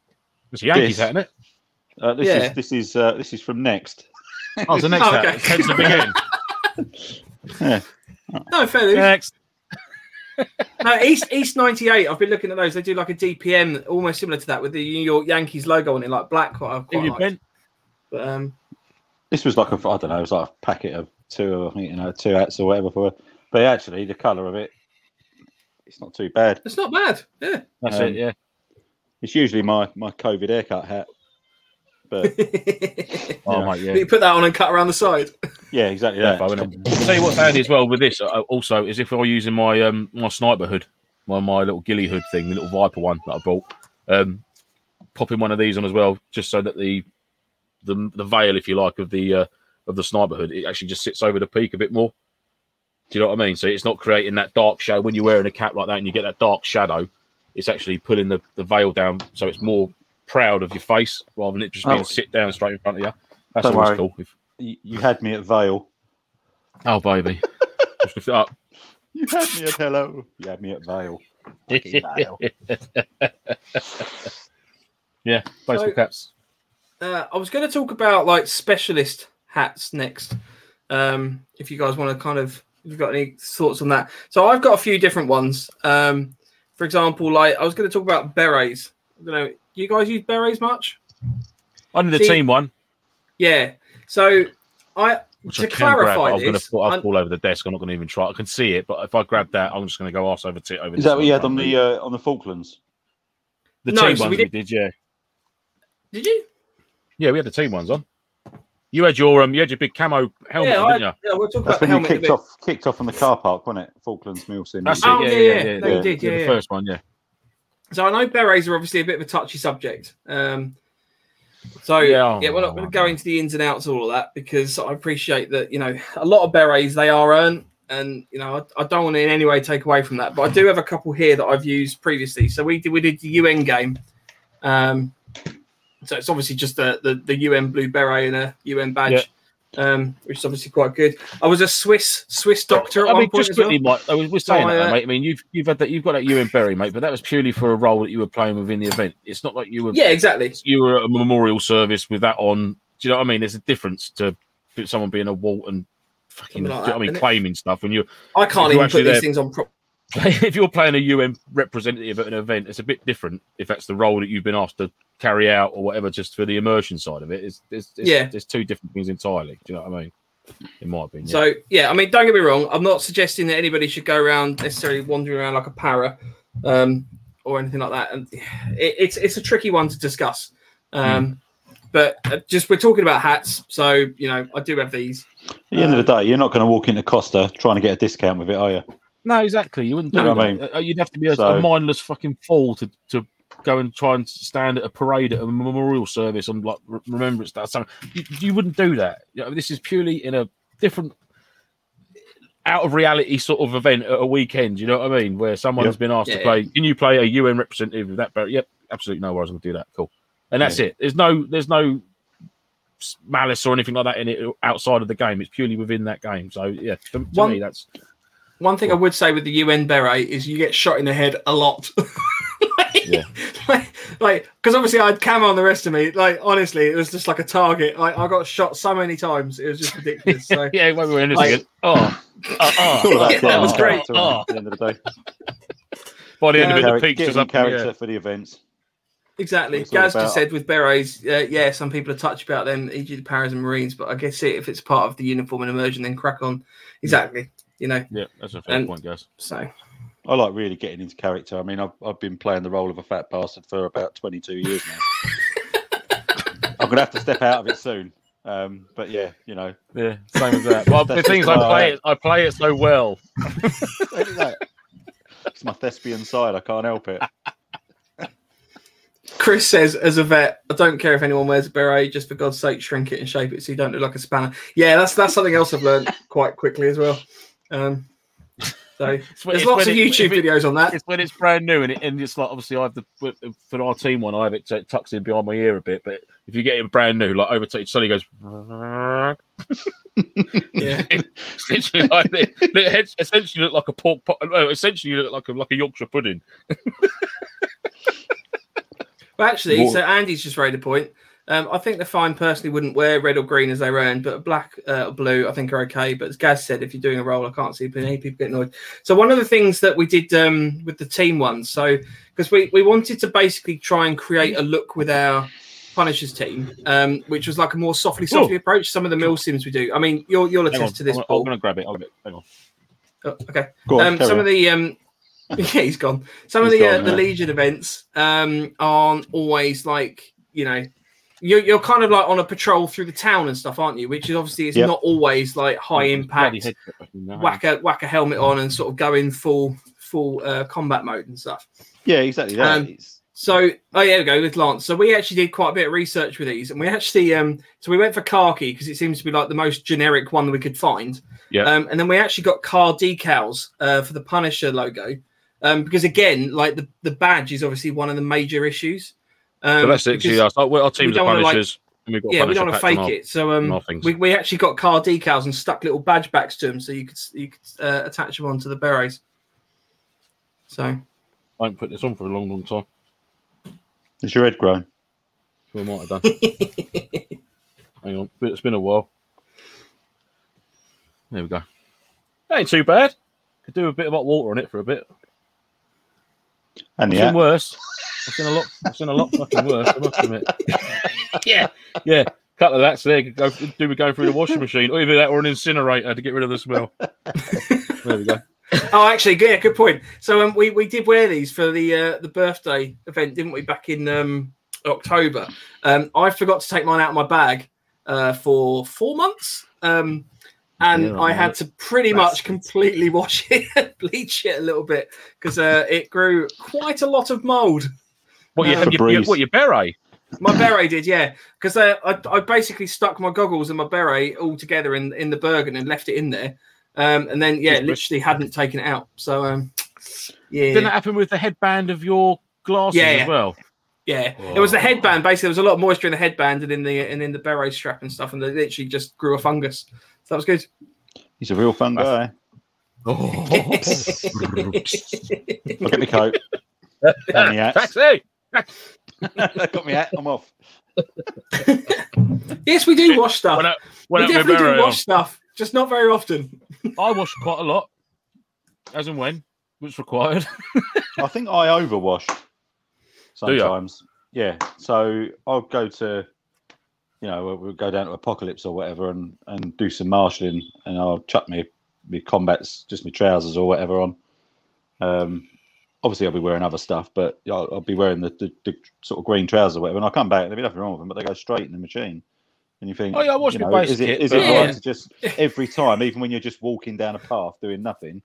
It's a Yankees Yes. hat, isn't it? Uh, this Yeah. is this is uh, this is from Next. Oh, it's the next Oh, hat. okay. It's hence the big. Yeah. No, fair. Next. No, East East '98. I've been looking at those. They do like a DPM, almost similar to that, with the New York Yankees logo on it, like black. Quite, Have quite you like. been? But, um, This was like a I don't know, it was like a packet of two, I think you know, two hats or whatever for. But actually, the colour of it, it's not too bad. it's not bad. Yeah. That's Um, it, yeah. It's usually my my COVID haircut hat. But Oh, yeah. mate, yeah. You put that on and cut around the side. yeah, exactly Yeah, that. I'll tell you what's handy as well with this. Uh, also, is if I'm using my um my sniper hood, my my little ghillie hood thing, the little Viper one that I bought, um, popping one of these on as well, just so that the the the veil, if you like, of the uh, of the sniper hood, it actually just sits over the peak a bit more. Do you know what I mean? So it's not creating that dark shadow when you're wearing a cap like that and you get that dark shadow. It's actually pulling the, the veil down, so it's more proud of your face rather than it just being Oh. sit down straight in front of you. That's Don't always worry. cool. If, You, you had me at Veil. oh baby, just lift it up. You had me at Hello. You had me at Veil. Veil. yeah, baseball So- caps. Uh, I was going to talk about like specialist hats next. Um, if you guys want to kind of, if you've got any thoughts on that. So I've got a few different ones. Um, for example, like I was going to talk about berets. I don't know. Do you guys use berets much? Under the See- team one, Yeah. So I which to I can grab, clarify but I'm going to this, fall, I'll I'm- fall over the desk. I'm not going to even try. I can see it, but if I grab that, I'm just going to go arse over to over. Is this that what you had on of the uh, on the Falklands? the No, team so ones we we did. Yeah, did you? yeah, we had the team ones on. You had your um, you had your big camo helmet, yeah, on, I, didn't you? yeah, we'll talk That's about the when you helmet. in a kicked off kicked off from the car park, wasn't it? Falklands Milsim. you? That's Oh, it. yeah, Yeah, yeah, yeah, yeah. no, you yeah. did, Yeah, yeah, the yeah. first one. Yeah, So I know berets are obviously a bit of a touchy subject. Um, so Yeah, yeah, oh, we're not going oh, to go oh. into the ins and outs of all of that because I appreciate that you know a lot of berets they are earned, and you know I, I don't want to in any way take away from that. But I do have a couple here that I've used previously. So we did we did the UN game. Um, so it's obviously just the, the the UN blue beret and a UN badge. Um, which is obviously quite good. I was a Swiss Swiss doctor I mean, just as well. Mike. I was, we're saying that, uh, mate. I mean, you've you've had that, you've got that UN Berry, mate, but that was purely for a role that you were playing within the event. It's not like you were Yeah, exactly. you were at a memorial service with that on. Do you know what I mean? There's a difference to someone being a Walton fucking, like do you know what I mean, claiming stuff. When you I can't even put these there- things on. Pro- if you're playing a UN representative at an event, it's a bit different if that's the role that you've been asked to carry out or whatever, just for the immersion side of it. It's, it's, it's, Yeah. there's two different things entirely. Do you know what I mean? In my opinion. So yeah, I mean, don't get me wrong. I'm not suggesting that anybody should go around necessarily wandering around like a para, um, or anything like that. And it, it's it's a tricky one to discuss. Um, But uh, just we're talking about hats, so you know I do have these. At the end of the day, you're not going to walk into Costa trying to get a discount with it, are you? No, exactly. You wouldn't do You know that. what I mean? Uh, You'd have to be a, So- a mindless fucking fool to, to go and try and stand at a parade at a memorial service on like remembrance day. So you, you wouldn't do that. You know, this is purely in a different, out of reality sort of event at a weekend. You know what I mean? Where someone's Yep. been asked Yeah, to play. Can you play a UN representative with that? But yep, absolutely no worries. I'm gonna do that. Cool. And that's Yeah. it. There's no, there's no malice or anything like that in it outside of the game. It's purely within that game. So yeah, to, to One- me, that's One thing I would say with the UN beret is you get shot in the head a lot. like, Yeah. like, because obviously I had camo on the rest of me. Like, honestly, it was just like a target. Like, I got shot so many times, it was just ridiculous. So, yeah. When we were in this Like- again. Oh. Oh, oh, It's Yeah, that was in great. Oh. At the end of the day, By the end of it, Yeah. the Charac- peak's getting up. character air. for the events. Exactly. Gaz just said with berets, uh, yeah, some people are touchy about them, e.g. the Paras and Marines, but I guess it, if it's part of the uniform and immersion, then crack on. Exactly. You know, Yeah, that's a fair And- point, guys. so I like really getting into character. I mean, I've, I've been playing the role of a fat bastard for about 22 years now. I'm going to have to step out of it soon. Um, but yeah, you know, Yeah, same as that. Well, the That's thing is, I play it. I play it so well. It's my thespian side. I can't help it. Chris says, as a vet, I don't care if anyone wears a beret. Just for God's sake, shrink it and shape it so you don't look like a spanner. Yeah, that's that's something else I've learned quite quickly as well. Um, so It's there's it's lots of YouTube it- videos on that. It's when it's brand new and, it, and it's like obviously I have the for our team one I have it, so it tucks in behind my ear a bit. But if you get it brand new, like over it suddenly goes. Yeah. essentially, like, it, essentially look like a pork. pot- No, essentially you look like a like a Yorkshire pudding. But actually, so Andy's just raised a point. Um, I think the fine personally wouldn't wear red or green as they own, but black uh, or blue I think are okay. But as Gaz said, if you're doing a roll, I can't see many people get annoyed. So one of the things that we did um, with the team ones, so because we, we wanted to basically try and create a look with our Punishers team, um, which was like a more softly, softly approach. Some of the milsims we do. I mean, you'll you'll on, attest to this, I'm, Paul. I'm going to grab it. I'll, hang on. Oh, okay. Go on, Um, some on. of the um, yeah, he's gone. Some of He's the uh, gone, the. Legion events um aren't always like you know. You're, you're kind of like on a patrol through the town and stuff, aren't you? Which is obviously it's Yep. not always like high Bloody impact, head back in there. whack a whack a helmet on and sort of go in full full uh, combat mode and stuff. Yeah, exactly that. Um, So, oh yeah, we go with Lance. So we actually did quite a bit of research with these, and we actually, um, so we went for khaki because it seems to be like the most generic one that we could find. Yeah. Um, and then we actually got car decals uh, for the Punisher logo, um, because again, like the the badge is obviously one of the major issues. Um, So that's it. because- See, our, our team's don't are wanna, like- Punishers. we've got yeah, we don't want to fake it. So um, we, we actually got car decals and stuck little badge backs to them, so you could you could uh, attach them onto the berets. So I haven't put this on for a long, long time. Is your head grown? We might have done. Hang on, it's been a while. There we go. That ain't too bad. Could do a bit of hot water on it for a bit. And I've yeah, worse. I've seen a lot. I've seen a lot fucking worse. I must admit. yeah, yeah. Couple of that's there. Could Go do we go through the washing machine, or either that or an incinerator to get rid of the smell. there we go. Oh, actually, yeah, good point. So um, we we did wear these for the uh, the birthday event, didn't we? Back in um, October. Um, I forgot to take mine out of my bag uh, for four months, um, and Yeah, I had right. to pretty That's- much completely wash it, bleach it a little bit because uh, it grew quite a lot of mold. What you, Um, you, you, what your beret? My beret did, yeah, because uh, I I basically stuck my goggles and my beret all together in in the Bergen and left it in there, um, and then yeah, Just- literally hadn't taken it out. So um, yeah, Didn't that happen with the headband of your glasses Yeah, as well? Yeah, it was the headband. Basically, there was a lot of moisture in the headband and in the and in the beret strap and stuff, and they literally just grew a fungus. So that was good. he's a real fun guy. Oh, I'll get my coat. and taxi! Got me hat. I'm off. yes, we do wash stuff. When I, when we definitely do beret wash stuff, just not very often. I wash quite a lot, as and when it's required. I think I overwash sometimes. Yeah. So I'll go to, you know, we'll- we'll go down to Apocalypse or whatever and, and do some marshalling and I'll chuck me, me combats, just my trousers or whatever on. Um, obviously, I'll be wearing other stuff, but I'll, I'll be wearing the, the, the sort of green trousers or whatever. And I'll come back, there'll be nothing wrong with them, but they go straight in the machine. And you think, Oh, yeah, I wash you my know, is it, kit, is but- it right to just every time, even when you're just walking down a path doing nothing,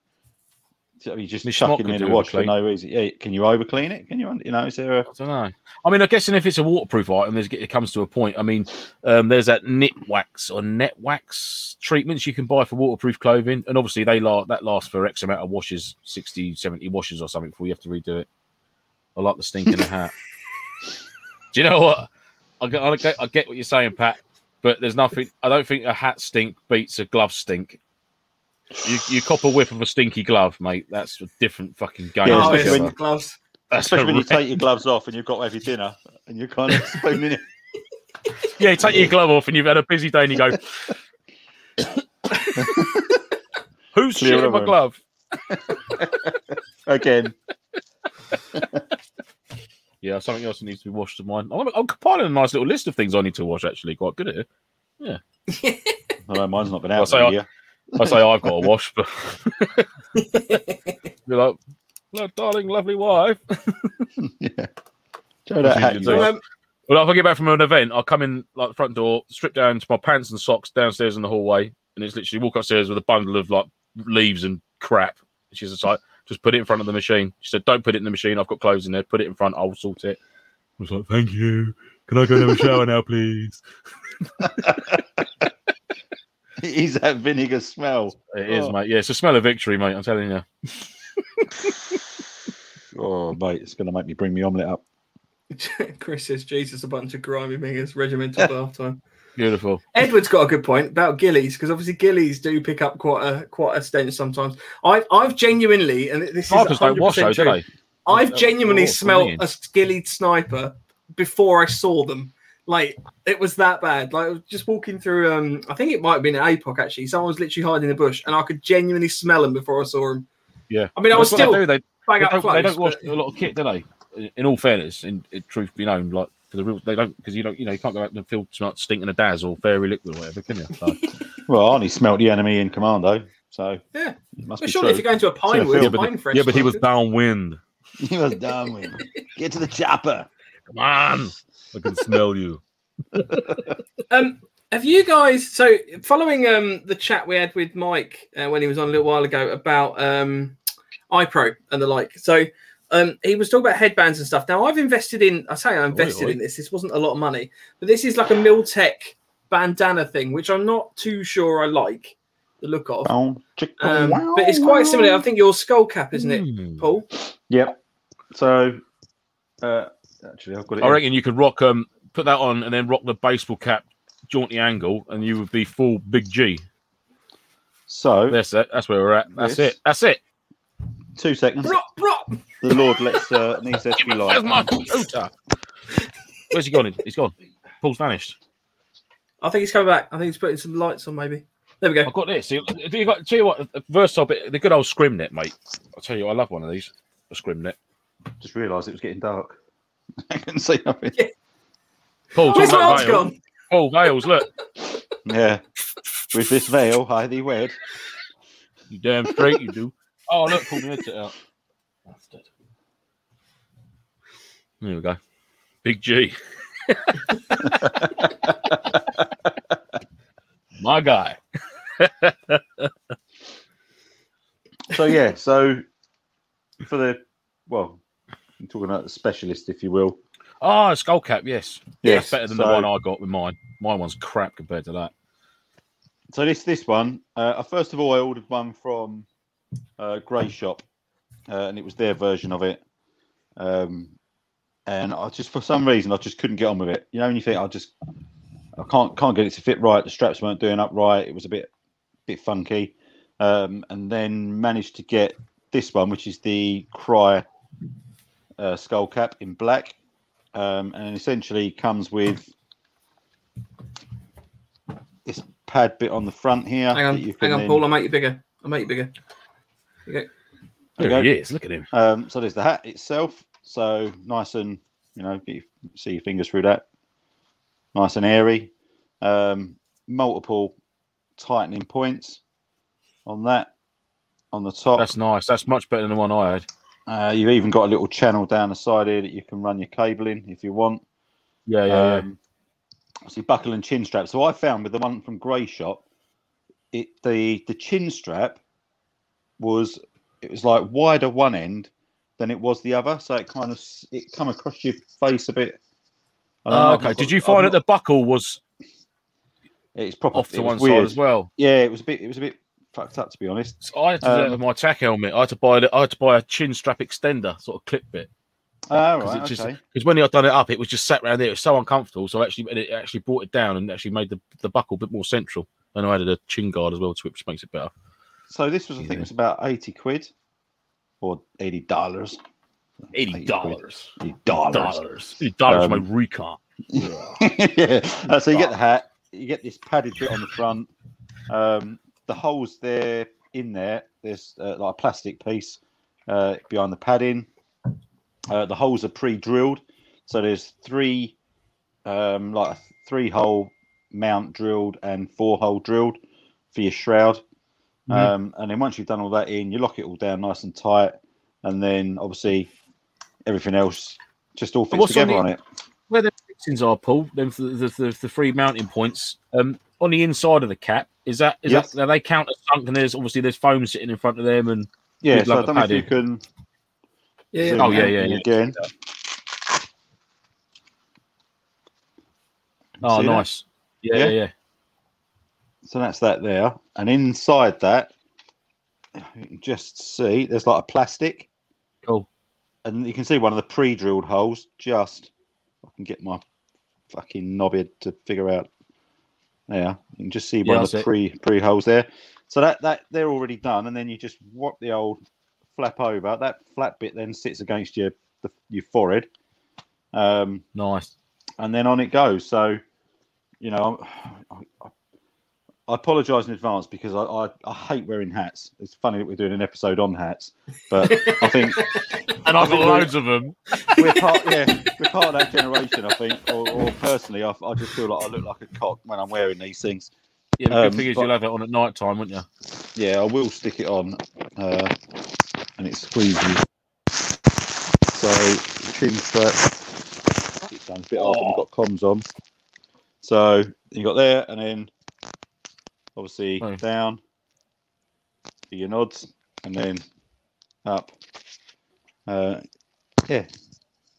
so you just chucking could in the wash for no reason. Yeah, can you over clean it? Can you, you know, is there a I don't know. I mean, I'm guessing if it's a waterproof item, there's, it comes to a point. I mean, um, there's that knit wax or net wax treatments you can buy for waterproof clothing, and obviously they last that lasts for X amount of washes, 60, 70 washes or something before you have to redo it. I like the stink in the hat. Do you know what? I get, I get, I get what you're saying, Pat, but there's nothing. I don't think a hat stink beats a glove stink. You, you cop a whiff of a stinky glove, mate. That's a different fucking game. Yeah, especially when- the gloves. That's especially when you take your gloves off and you've got to have your dinner and you're kind of spooning it. Yeah, you take your glove off and you've had a busy day and you go, Who's Clear shit in my over. glove? again. Yeah, something else that needs to be washed of mine. I'm, I'm compiling a nice little list of things I need to wash, actually. Quite good at it. Although mine's not been out say for a I- year. I say I've got a wash, but you're like, "Hello, darling, lovely wife. yeah. Show that hat. you you do. got. Um, Well, if I get back from an event, I'll come in like the front door, strip down to my pants and socks downstairs in the hallway, and it's literally walk upstairs with a bundle of like leaves and crap. She's just like, Just put it in front of the machine. She said, "Don't put it in the machine. I've got clothes in there. Put it in front. I'll sort it." I was like, "Thank you. Can I go and have a shower now, please?" It is that vinegar smell. It is, Oh. mate. Yeah, it's a smell of victory, mate. I'm telling you. Oh, mate, it's going to make me bring my omelette up. Chris says, Jesus, a bunch of grimy mingers, regimental bath time. Beautiful. Edward's got a good point about ghillies because obviously ghillies do pick up quite a quite a stench sometimes. I've I've genuinely and this is Snipers don't wash, 100% though, do true. they? I've Oh, genuinely oh, smelled a ghillied sniper before I saw them. Like it was that bad. Like I was just walking through. Um, I think it might have been an APOC actually. Someone was literally hiding in the bush, and I could genuinely smell him before I saw him. Yeah. I mean, I was That's still they do. they, they, don't, close. they don't wash but- a lot of kit, do they? In- In all fairness, in, in truth be known, like for the real, they don't because you don't, you know, you can't go out in the field smell stinking of Daz or fairy liquid or whatever, can you? So, Well, I only smelt the enemy in commando, so Yeah. it must Well, be surely, if you're going to a pine wood, Yeah, but- pine fresh, yeah, but he was smoke, downwind. he was done with. Get to the chopper. Come on, I can smell you. Um, have you guys so following um the chat we had with Mike uh, when he was on a little while ago about um iPro and the like? So um he was talking about headbands and stuff. Now I've invested in I say I invested oi. in this. This wasn't a lot of money, but this is like a Miltech bandana thing, which I'm not too sure I like the look of. Oh, Um, but it's quite similar. I think your skull cap, isn't it, Hmm. Paul? Yep. So, uh, actually, I've got it. I here. reckon you could rock um put that on and then rock the baseball cap jaunty angle, and you would be full big G. So, That's it. That's where we're at. That's Yes. it. That's it. two seconds. Bro, bro. The Lord lets uh, needs there to be Where's my light. computer? Where's he gone? He's gone. Paul's vanished. I think he's coming back. I think he's putting some lights on. Maybe there we go. I've got this. You you got tell you what, the versatile bit, the good old scrim net, mate. I'll tell you, I love one of these. A scrim net. Just realised it was getting dark. I couldn't see nothing. Paul, oh, Where's my about arms Veil. gone? Paul Vales, look. Yeah. With this veil, I thee wed. You damn straight you do. Oh look, pull the headset out. Bastard. There we go. Big G. My guy. So yeah, so for the well, I'm talking about the specialist, if you will. Ah, skull cap, yes. Yes, it's better than so- the one I got with mine. My one's crap compared to that. So this this one, uh, first of all, I ordered one from uh, Grey Shop, uh, and it was their version of it. Um, and I just for some reason I just couldn't get on with it. You know, when you think I just I can't can't get it to fit right. The straps weren't doing up right. It was a bit bit funky. Um, and then managed to get this one, which is the Crye uh, skull cap in black, um, and essentially comes with this pad bit on the front here. Hang on, you hang on, then- Paul. I'll make you bigger. I'll make you bigger. Okay. There Okay. he is. Look at him. Um, so there's the hat itself. So nice and you know, get your, see your fingers through that. Nice and airy. Um, multiple tightening points on that. On the top, That's nice. That's much better than the one I had. Uh, you've even got a little channel down the side here that you can run your cable in if you want. Yeah, yeah, um, See buckle and chin strap. So I found with the one from Grey Shop, it the the chin strap was it was like wider one end than it was the other, so it kind of it come across your face a bit. Oh, okay. not Did you find that not- the buckle was it's proper off to it one weird. side as well? Yeah, it was a bit it was a bit fucked up to be honest. So I had to do that Um, with my tack helmet. I had to buy I had to buy a chin strap extender, sort of clip bit. Oh, Because right, just okay. because when I'd done it up, it was just sat around there. It was so uncomfortable. So I actually, it actually brought it down and actually made the, the buckle a bit more central. And I added a chin guard as well to it, which makes it better. So this was I think it was about eighty quid or eighty dollars. Eighty dollars. Eighty dollars. Eighty dollars. Um, my recon. yeah. Uh, so you get the hat, you get this padded bit on the front. Um, the holes there in there, there's uh, like a plastic piece uh, behind the padding. Uh, the holes are pre-drilled, so there's three, um, like a three-hole mount drilled and four-hole drilled for your shroud. Mhm. Um, and then once you've done all that in, you lock it all down nice and tight, and then obviously everything else just all fits what's on together the- on it. Where the fixings are, Paul, then the, the, the, the three mounting points um, on the inside of the cap. Is that is Yes. that are they count as sunk? And there's obviously there's foam sitting in front of them, and Yeah, We'd so I don't know if you padding. can. Yeah. Oh, yeah, yeah, yeah. Again. Oh, nice. Yeah, Yeah? yeah, yeah. So that's that there, and inside that, you can just see there's like a plastic, Cool. and you can see one of the pre-drilled holes. Just I can get my fucking knobhead to figure out. There, you can just see one Yeah, of the pre pre holes there. So that that they're already done, and then you just whop the old flap over. That flat bit then sits against your the, your forehead, um, Nice. and then on it goes. So, you know, I, I, I apologise in advance because I, I, I hate wearing hats. It's funny that we're doing an episode on hats, but I think And I've got loads of them. we're part, yeah, we're part of that generation. I think, or, or personally, I, I just feel like I look like a cock when I'm wearing these things. Yeah, the Um, good thing is but- you'll have it on at night time, won't you? Yeah, I will stick it on, uh, and it squeezes. So chin strap. It sounds a bit odd when you've got comms on. So you got there, and then obviously Oh. down for your nods, and then up. Uh, yeah.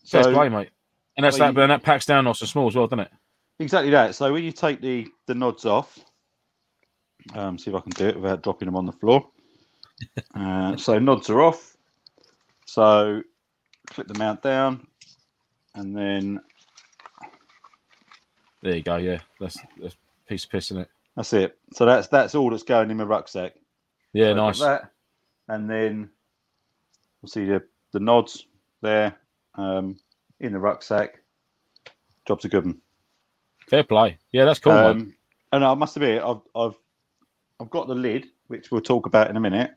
So play, mate. And that's that, you- but that packs down nice and small as well, doesn't it? exactly that. So when you take the the nods off, um, see if I can do it without dropping them on the floor. uh, so nods are off. So clip the mount down, and then There you go. Yeah, that's, that's a piece of piss, isn't it? That's it. So that's that's all that's going in my rucksack. Yeah, So nice. That, and then we'll see the the nods there um, in the rucksack. Job's a good one. Fair play. Yeah, that's cool. Um, and I must admit, I've, I've I've got the lid, which we'll talk about in a minute.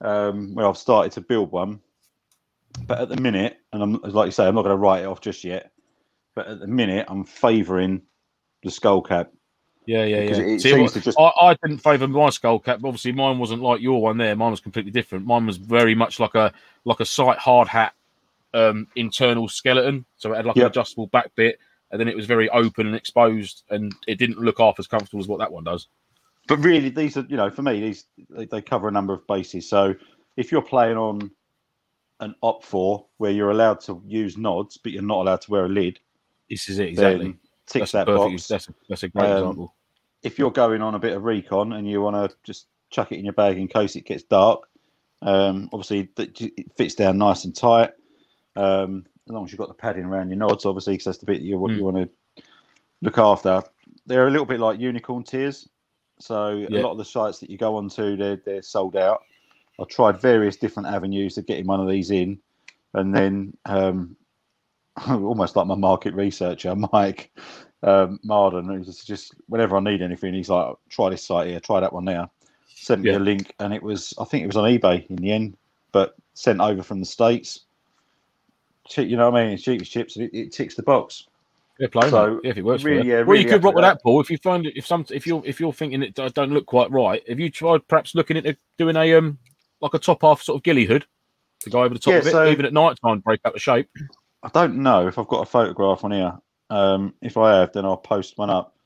Um, where I've started to build one, but at the minute, and I'm like you say, I'm not going to write it off just yet. But at the minute, I'm favouring the skull cap Yeah, yeah, because yeah. it See, seems what- to just I, I didn't favour my skull cap, but obviously mine wasn't like your one there. Mine was completely different. Mine was very much like a like a sight hard hat um, internal skeleton. So it had like an adjustable back bit, and then it was very open and exposed, and it didn't look half as comfortable as what that one does. but really these are you know for me these they, they cover a number of bases so if you're playing on an OPFOR where you're allowed to use nods but you're not allowed to wear a lid This is it exactly. Then tick That's that perfect. box That's a, that's a great Um, example. if you're going on a bit of recon and you want to just chuck it in your bag in case it gets dark um, obviously it fits down nice and tight um, as long as you've got the padding around your nods obviously because that's the bit you, Mm. you want to look after they're a little bit like unicorn tears so Yeah. a lot of the sites that you go onto they're, they're sold out i've tried various different avenues of getting one of these in and then um, almost like my market researcher mike um, marden who's just whenever i need anything he's like try this site here try that one there sent me Yeah. a link and it was i think it was on ebay in the end but sent over from the states you know what i mean it's cheap as chips and it, it ticks the box Fair play, so. Yeah, if it works really- for you. yeah, well, you could rock with that, Paul. If you find it, if some, if you're, if you're thinking it don't look quite right, have you tried perhaps looking at doing a um like a top half sort of ghillie hood to go over the top Yeah, of it, so- even at night time, break up the shape? I don't know if I've got a photograph on here. Um, if I have, then I'll post one up.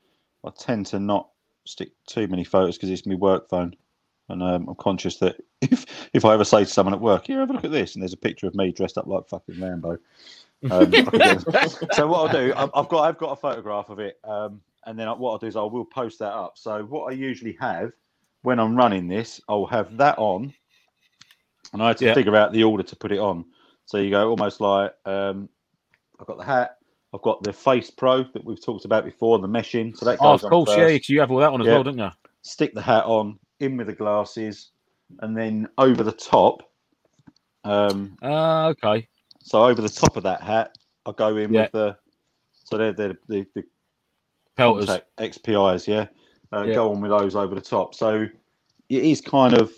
I tend to not stick too many photos because it's my work phone, and um, I'm conscious that if if I ever say to someone at work, "Here, have a look at this," and there's a picture of me dressed up like fucking Rambo. Um, I can get- so what I'll do, I've I've got I've got a photograph of it, um, and then what I'll do is I will post that up. So what I usually have when I'm running this, I'll have that on, and I had to Yeah. figure out the order to put it on. So you go almost like um, I've got the hat, I've got the Face Pro that we've talked about before, the meshing. So that goes Oh, goes of course, yeah, you have all that on as Yeah. well, don't you? Stick the hat on, in with the glasses, and then over the top. Um, Ah, okay. so over the top of that hat, I go in Yeah. with the. So they're, they're the, the Peltors. XPIs, yeah. Uh, Yeah. Go on with those over the top. So it is kind of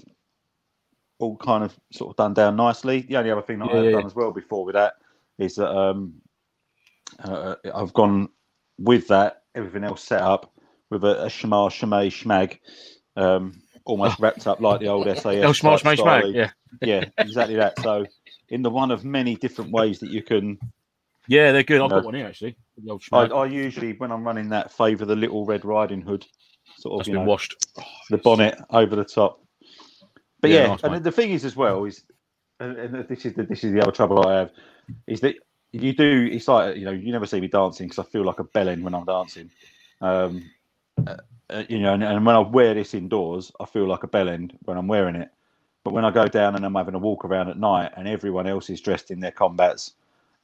all kind of sort of done down nicely. The only other thing that Yeah, I've yeah, done yeah. as well before with that is that um, uh, I've gone with that everything else set up with a, a shema shemay schmag, um, almost wrapped up like the old SAS. El Schmarsh type Mash Mag. style. Yeah. yeah, exactly that. So in the one of many different ways that you can Yeah, they're good. I've No. got one here actually. I. I usually, when I'm running that, favour the little Red Riding Hood, sort of That's you been know, washed. the bonnet over the top. But Yeah, yeah, nice, and mate. the thing is as well is, and, and this is the, this is the other trouble I have, is that you do. It's like you know, you never see me dancing because I feel like a bellend when I'm dancing. Um, uh, uh, you know, and, and when I wear this indoors, I feel like a bellend when I'm wearing it. But when I go down and I'm having a walk around at night, and everyone else is dressed in their combats,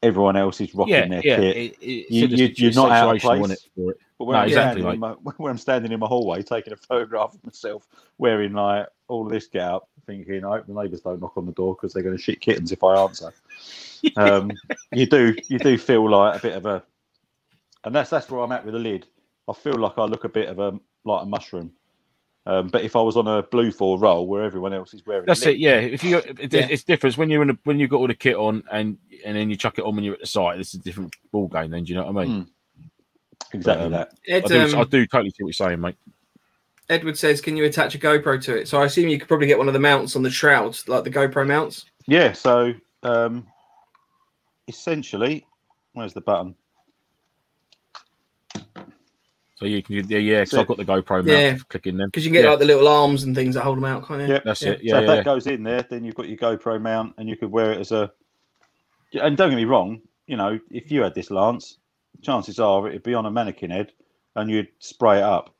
everyone else is rocking Yeah, their yeah. kit. It, it's You- just- you- not out of place. it, for it? But when, No, I'm exactly, standing in my, when I'm standing in my hallway taking a photograph of myself wearing like all this get up, thinking, I hope the neighbours don't knock on the door because they're going to shit kittens if I answer. um, you do, you do feel like a bit of a, and that's that's where I'm at with the lid. I feel like I look a bit of a like a mushroom. Um, but if I was on a BLUFOR roll where everyone else is wearing, a That's it. Yeah. If you, it, Yeah. it's different when you're in a, when you've got all the kit on and and then you chuck it on when you're at the site. It's a different ball game. Then do you know what I mean? Exactly um, that. Ed, I, do, I um, do totally see what you're saying, mate. Edward says, "Can you attach a GoPro to it?" So I assume you could probably get one of the mounts on the shrouds, like the GoPro mounts. Yeah. So um, essentially, where's the button? So you can, yeah, yeah. Because So- I've got the GoPro mount. Yeah. Clicking them. Because you can get Yeah. like the little arms and things that hold them out, can't you? Yeah. That's Yeah. it. so Yeah, if yeah. that goes in there, then you've got your GoPro mount, and you could wear it as a. And don't get me wrong, you know, if you had this lance, chances are it'd be on a mannequin head, and you'd spray it up.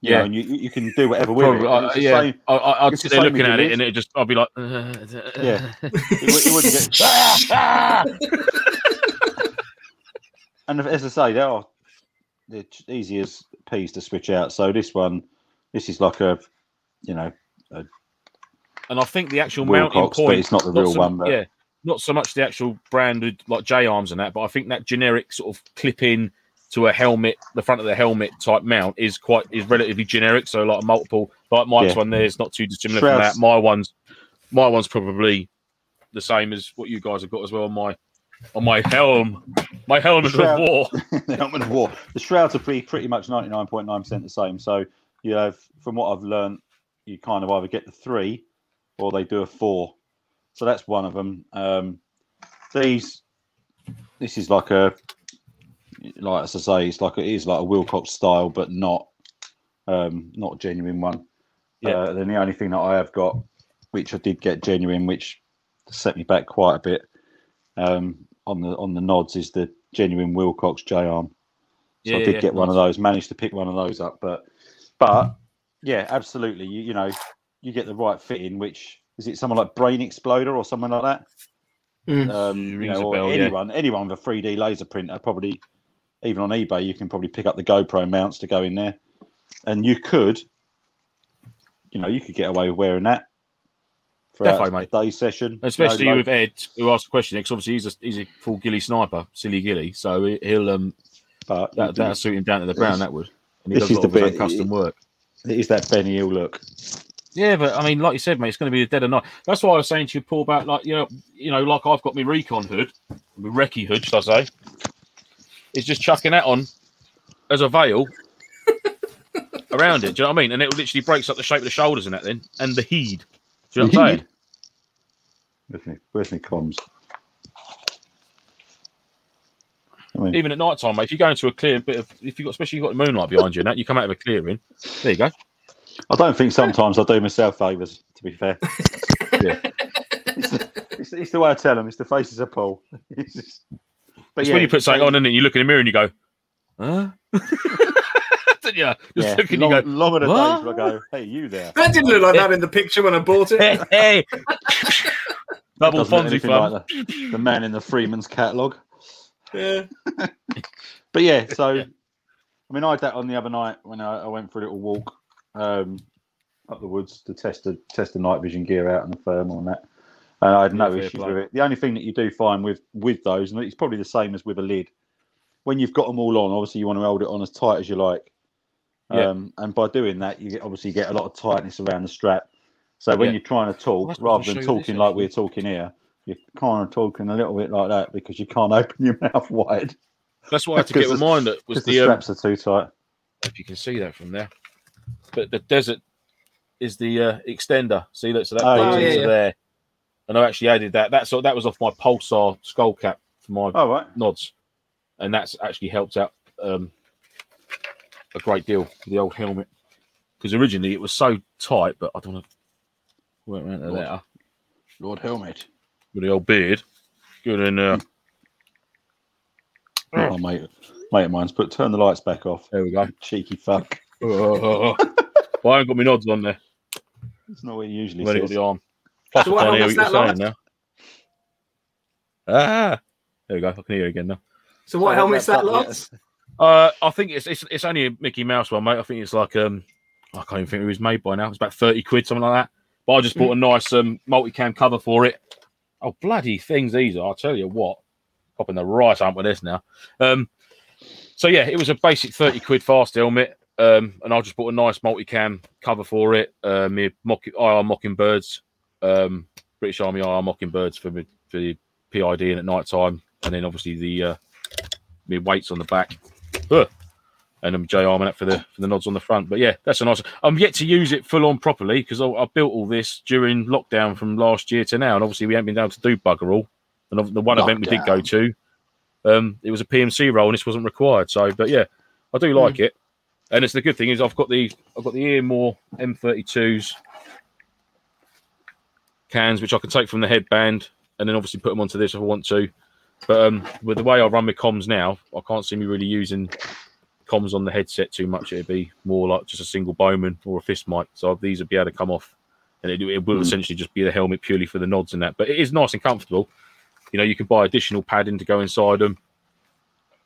You Yeah. know, and you you can do whatever with Probably, it. uh, the yeah. same- I, I, I'd sit the there looking at it, and it just, I'd be like, uh, uh, uh. Yeah. it, it wouldn't get. and as I say, they are easy as peas to switch out. So this one, this is like a, you know, a And I think the actual mounting Wilcox, but it's not the real so, one. But yeah, not so much the actual branded like J arms and that, but I think that generic sort of clip in to a helmet, the front of the helmet type mount is quite is relatively generic. So like multiple, like Mike's Yeah. one there is not too dissimilar Shrouds. from that. My one's my one's probably the same as what you guys have got as well on my on my helm, my helmet of Shroud. war. the helmet of war. The shrouds are pretty pretty much ninety nine point nine percent the same. So you know, from what I've learned, you kind of either get the three, or they do a four. So that's one of them. Um, these, this is like a, like as I say, it's like it is like a Wilcox style, but not, um, not a genuine one. Yeah. Uh, then the only thing that I have got, which I did get genuine, which set me back quite a bit, um, on the on the nods, is the genuine Wilcox J arm. So I did yeah, get one of those, managed to pick one of those up, but but yeah, absolutely. You you know, you get the right fitting, which is it someone like Brain Exploder or someone like that? Mm. Um, you know, or bell, yeah. anyone anyone with a 3D laser printer, probably even on eBay, you can probably pick up the GoPro mounts to go in there. And you could, you know, you could get away with wearing that for Definitely, a mate. day session. Especially No lo- with Ed, who asked a question, because obviously he's a, he's a full ghillie sniper, silly ghillie. So he- he'll um but that that'll suit him down to the ground. That would. And he This does is a lot the of bit- custom work. it is that Benny Hill look. Yeah, but I mean, like you said, mate, it's going to be a dead of night. That's why I was saying to you, Paul, about like you know, you know, like I've got my recon hood, my recce hood, should I say? It's just chucking that on as a veil around it. Do you know what I mean? And it literally breaks up the shape of the shoulders and that, then and the heed. Do you know what I'm saying? Where's my, where's my comms? I mean, Even at night time, mate, if you go into a clear bit of, if you got, especially you have got the moonlight behind you, and that you come out of a clearing. There you go. I don't think sometimes I do myself favours, to be fair. Yeah. it's, the, it's, it's the way I tell them. It's the faces of Paul. It's just, but It's yeah, when you put something on, and then you look in the mirror and you go, huh? Don't you? Just Yeah, look and long, you go, long are the "What?" days where I go, hey, you there. That didn't look like that in the picture when I bought it. hey, hey. Double Doesn't Fonzie fun. like the, the man in the Freeman's catalogue. Yeah. But yeah, so I mean, I had that on the other night when I, I went for a little walk um, up the woods to test the test the night vision gear out and the thermal and that. And I had no Yeah, issues with it. The only thing that you do find with with those, and it's probably the same as with a lid, when you've got them all on, obviously you want to hold it on as tight as you like. Yeah. Um, and by doing that, you obviously get a lot of tightness around the strap. So when Yeah. you're trying to talk, that's what I was rather than gonna show you talking like we're talking here, you're kind of talking a little bit like that because you can't open your mouth wide That's why I had to get with mine. That was the, the, um, straps are too tight. if you can see that from there. But the desert is the uh, extender. See that? So that Oh, plugs yeah. into Yeah, yeah. there. And I actually added that. That's that was off my pulsar skull cap for my Oh right. nods, and that's actually helped out um, a great deal for the old helmet. Because originally it was so tight, but I don't know. Went round to Lord. there Lord Helmet. with the old beard. Good and uh, Oh, mate. Mate of mine's put turn the lights back off. There we go. Cheeky fuck. well, I haven't got my nods on there. It's not what he usually I've got the arm. Plus, So I what can't hear what you're that saying now. Ah, there we go. I can hear you again now. So what So helmet's that, that's- lads? Uh, I think it's, it's it's only a Mickey Mouse one, mate. I think it's like um, I can't even think it was made by now. It's about thirty quid, something like that. But I just bought a nice um multicam cover for it. Oh bloody things these are! I'll tell you what, popping the right arm with this now. Um, so yeah, it was a basic thirty quid fast helmet. Um, and I just bought a nice multicam cover for it. Uh, me mock IR Mockingbirds, um, British Army IR Mockingbirds for me for the PID and at night time, and then obviously the uh, me weights on the back. Ugh. And um, J Armament for the for the nods on the front. But yeah, that's a nice. I'm yet to use it full on properly because I, I built all this during lockdown from last year to now, and obviously we haven't been able to do bugger all. And the one event we did go to, um, it was a PMC role and this wasn't required. So, but yeah, I do like it. And it's the good thing is I've got the I've got the Earmor M32s cans which I can take from the headband and then obviously put them onto this if I want to. But um, with the way I run my comms now, I can't see me really using comms on the headset too much. It'd be more like just a single Bowman or a fist mic. So these would be able to come off, and it, it will Mm. essentially just be the helmet purely for the nods and that. But it is nice and comfortable. You know, you can buy additional padding to go inside them.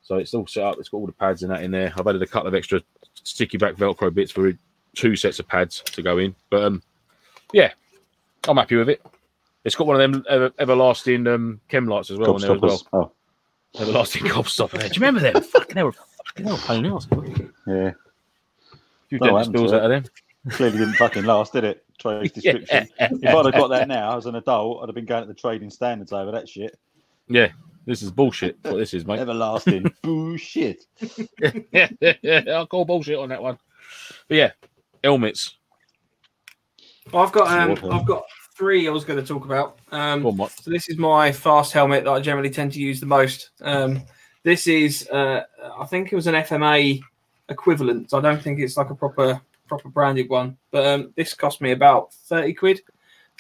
So it's all set up. It's got all the pads and that in there. I've added a couple of extra sticky back Velcro bits for two sets of pads to go in. But um, yeah, I'm happy with it. It's got one of them ever, everlasting um, chem lights as well on there as well. Oh, Everlasting gobstopper. Do you remember them? fucking hell, fucking hell, pain in yeah. few No, dentist I haven't bills to out of them. Clearly didn't fucking last, did it? Trade description. If I'd have got that now as an adult, I'd have been going to the trading standards over that shit. Yeah, this is bullshit. What this is, mate. Everlasting bullshit. yeah, yeah, yeah, I'll call bullshit on that one. But yeah, helmets. I've got um, I've got three I was going to talk about. Um, Go on, mate. So this is my fast helmet that I generally tend to use the most. Um, this is, uh, I think it was an FMA equivalent. So I don't think it's like a proper proper branded one, but um, this cost me about thirty quid.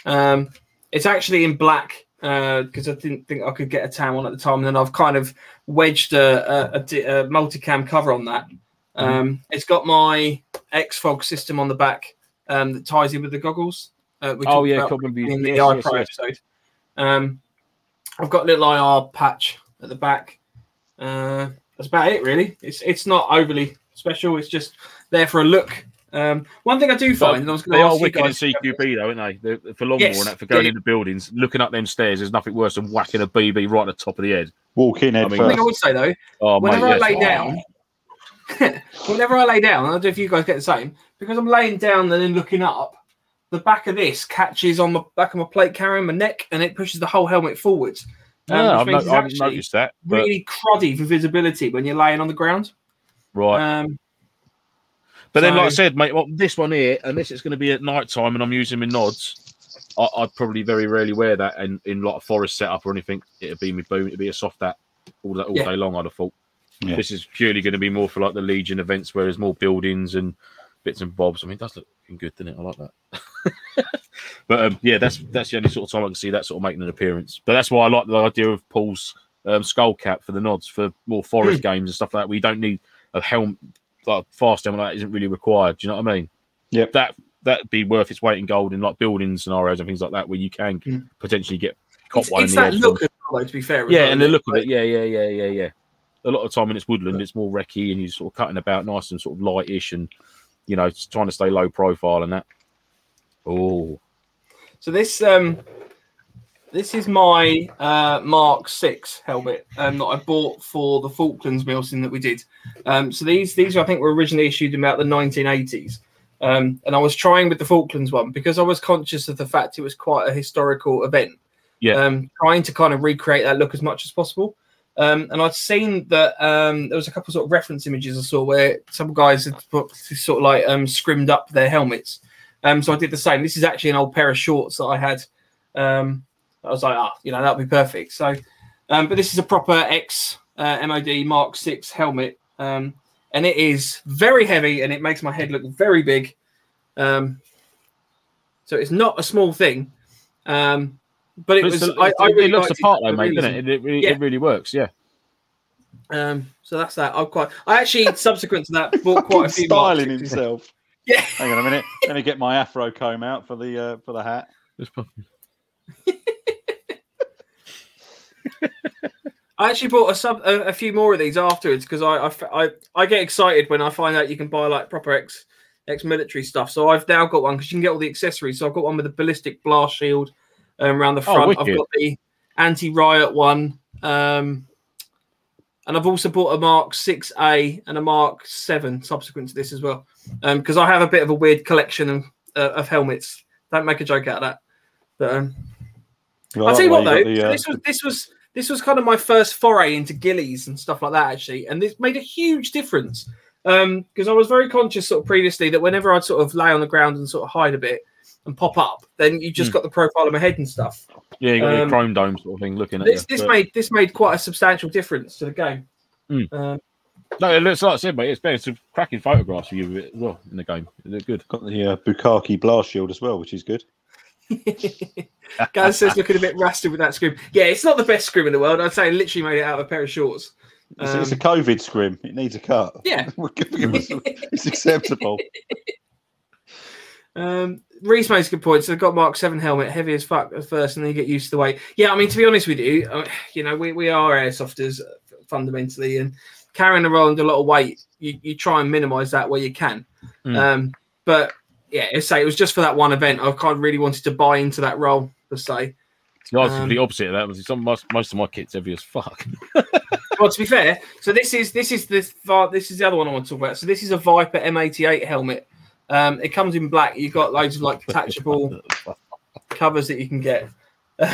Um, it's actually in black because I didn't think I could get a tan one at the time, and then I've kind of wedged a, a, a, a multicam cover on that. Um, It's got my X Fog system on the back um, that ties in with the goggles. Uh, Oh yeah, about can't remember you- in the yes, AI yes, yes. episode. Um, I've got a little IR patch at the back. Uh, that's about it, really. It's it's not overly special. It's just there for a look. Um, one thing I do find, and I was going They to are ask you wicked in CQB though, aren't they? They're, for long Yes, and that for going yeah. into buildings, looking up them stairs. There's nothing worse than whacking a BB right at the top of the head. Walk in head I mean, One thing first. I would say though, Oh whenever mate, I yes. lay down, whenever I lay down, I don't know if you guys get the same, because I'm laying down and then looking up, the back of this catches on the back of my plate carrying my neck and it pushes the whole helmet forwards. Um, Yeah, which I've, no- I've noticed that. But, really cruddy for visibility when you're laying on the ground. right. Um, But then, like I said, mate, well, this one here, unless it's going to be at night time and I'm using my nods, I, I'd probably very rarely wear that in, in like a forest setup or anything. It'd be me boom, it'd be a soft hat all that all Yeah. day long. I'd have thought. Yeah. This is purely going to be more for like the Legion events where there's more buildings and bits and bobs. I mean, that's looking good, doesn't it? I like that. but um, yeah, that's that's the only sort of time I can see that sort of making an appearance. But that's why I like the idea of Paul's um, skull cap for the nods for more forest games and stuff like that. We don't need a helmet like fast helmet like that isn't really required. Do you know what I mean? Yeah. That that'd be worth its weight in gold in like building scenarios and things like that where you can Mm. potentially get caught it's one it's in the that head look from- as though, to be fair. yeah, and the look of Like, it, yeah, yeah, yeah, yeah, yeah. A lot of time when it's woodland, it's more recce and you're sort of cutting about nice and sort of lightish and you know, just trying to stay low profile and that. Oh, So this um this is my uh Mark Six helmet um that I bought for the Falklands Milsim that we did. Um so these these I think were originally issued in about the 1980s. Um and I was trying with the Falklands one because I was conscious of the fact it was quite a historical event. Yeah. Um trying to kind of recreate that look as much as possible. Um, and I'd seen that um, there was a couple sort of reference images I saw where some guys had put, sort of like um, scrimmed up their helmets. Um, so I did the same. This is actually an old pair of shorts that I had. I was like, ah, you know, that'll be perfect. So, um, but this is a proper X uh, MOD Mark Six helmet, um, and it is very heavy, and it makes my head look very big. Um, so it's not a small thing. Um, but it But was. it's- I, I it really looks the part though, mate, doesn't it? It, it, really, Yeah. it really works. Yeah. Um, so that's that. I quite. I actually subsequent to that bought quite a few. Mark styling sixes. himself. Yeah. Hang on a minute. Let me get my afro comb out for the uh, for the hat. I actually bought a sub a, a few more of these afterwards because I get excited when I find out you can buy like proper ex ex military stuff. So I've now got one because you can get all the accessories. So I've got one with a ballistic blast shield um, around the Oh, front. I've got the anti riot one, um, and I've also bought a Mark Six A and a Mark Seven subsequent to this as well because I have a bit of a weird collection of uh, of helmets. Don't make a joke out of that. But um, Well, I'll tell you what though, the, uh, this was this was this was kind of my first foray into ghillies and stuff like that actually, and this made a huge difference because I was very conscious sort of previously that whenever I'd sort of lay on the ground and sort of hide a bit and pop up, then you just Hmm. got the profile of my head and stuff. Yeah, you got your Um, chrome dome sort of thing looking at This you. this but- made this made quite a substantial difference to the game. Hmm. Um, No, it looks like I said, mate. It's better. It's a cracking photographs of you as well in the game. They look good. got the uh, Bukaki blast shield as well, which is good. Gaz says looking a bit rusted with that scream. Yeah, it's not the best scream in the world. I'd say I literally made it out of a pair of shorts. It's, it's a Um, COVID scrim. It needs a cut. Yeah. We're giving it some- it's acceptable. Um, Reese makes a good point. So they've got Mark Seven helmet, heavy as fuck at first, and then you get used to the weight. Yeah, I mean to be honest with you, uh, you know we, we are airsofters uh, fundamentally, and carrying around a lot of weight, you, you try and minimise that where you can. Mm. Um, but yeah, as I say it was just for that one event. I kind of really wanted to buy into that role per se. See, I was Um, the opposite of that. Was some most, most of my kits heavy as fuck. Well, to be fair, so this is this is the far- this is the other one I want to talk about. So this is a Viper M88 helmet. Um, it comes in black. You've got loads of like detachable covers that you can get.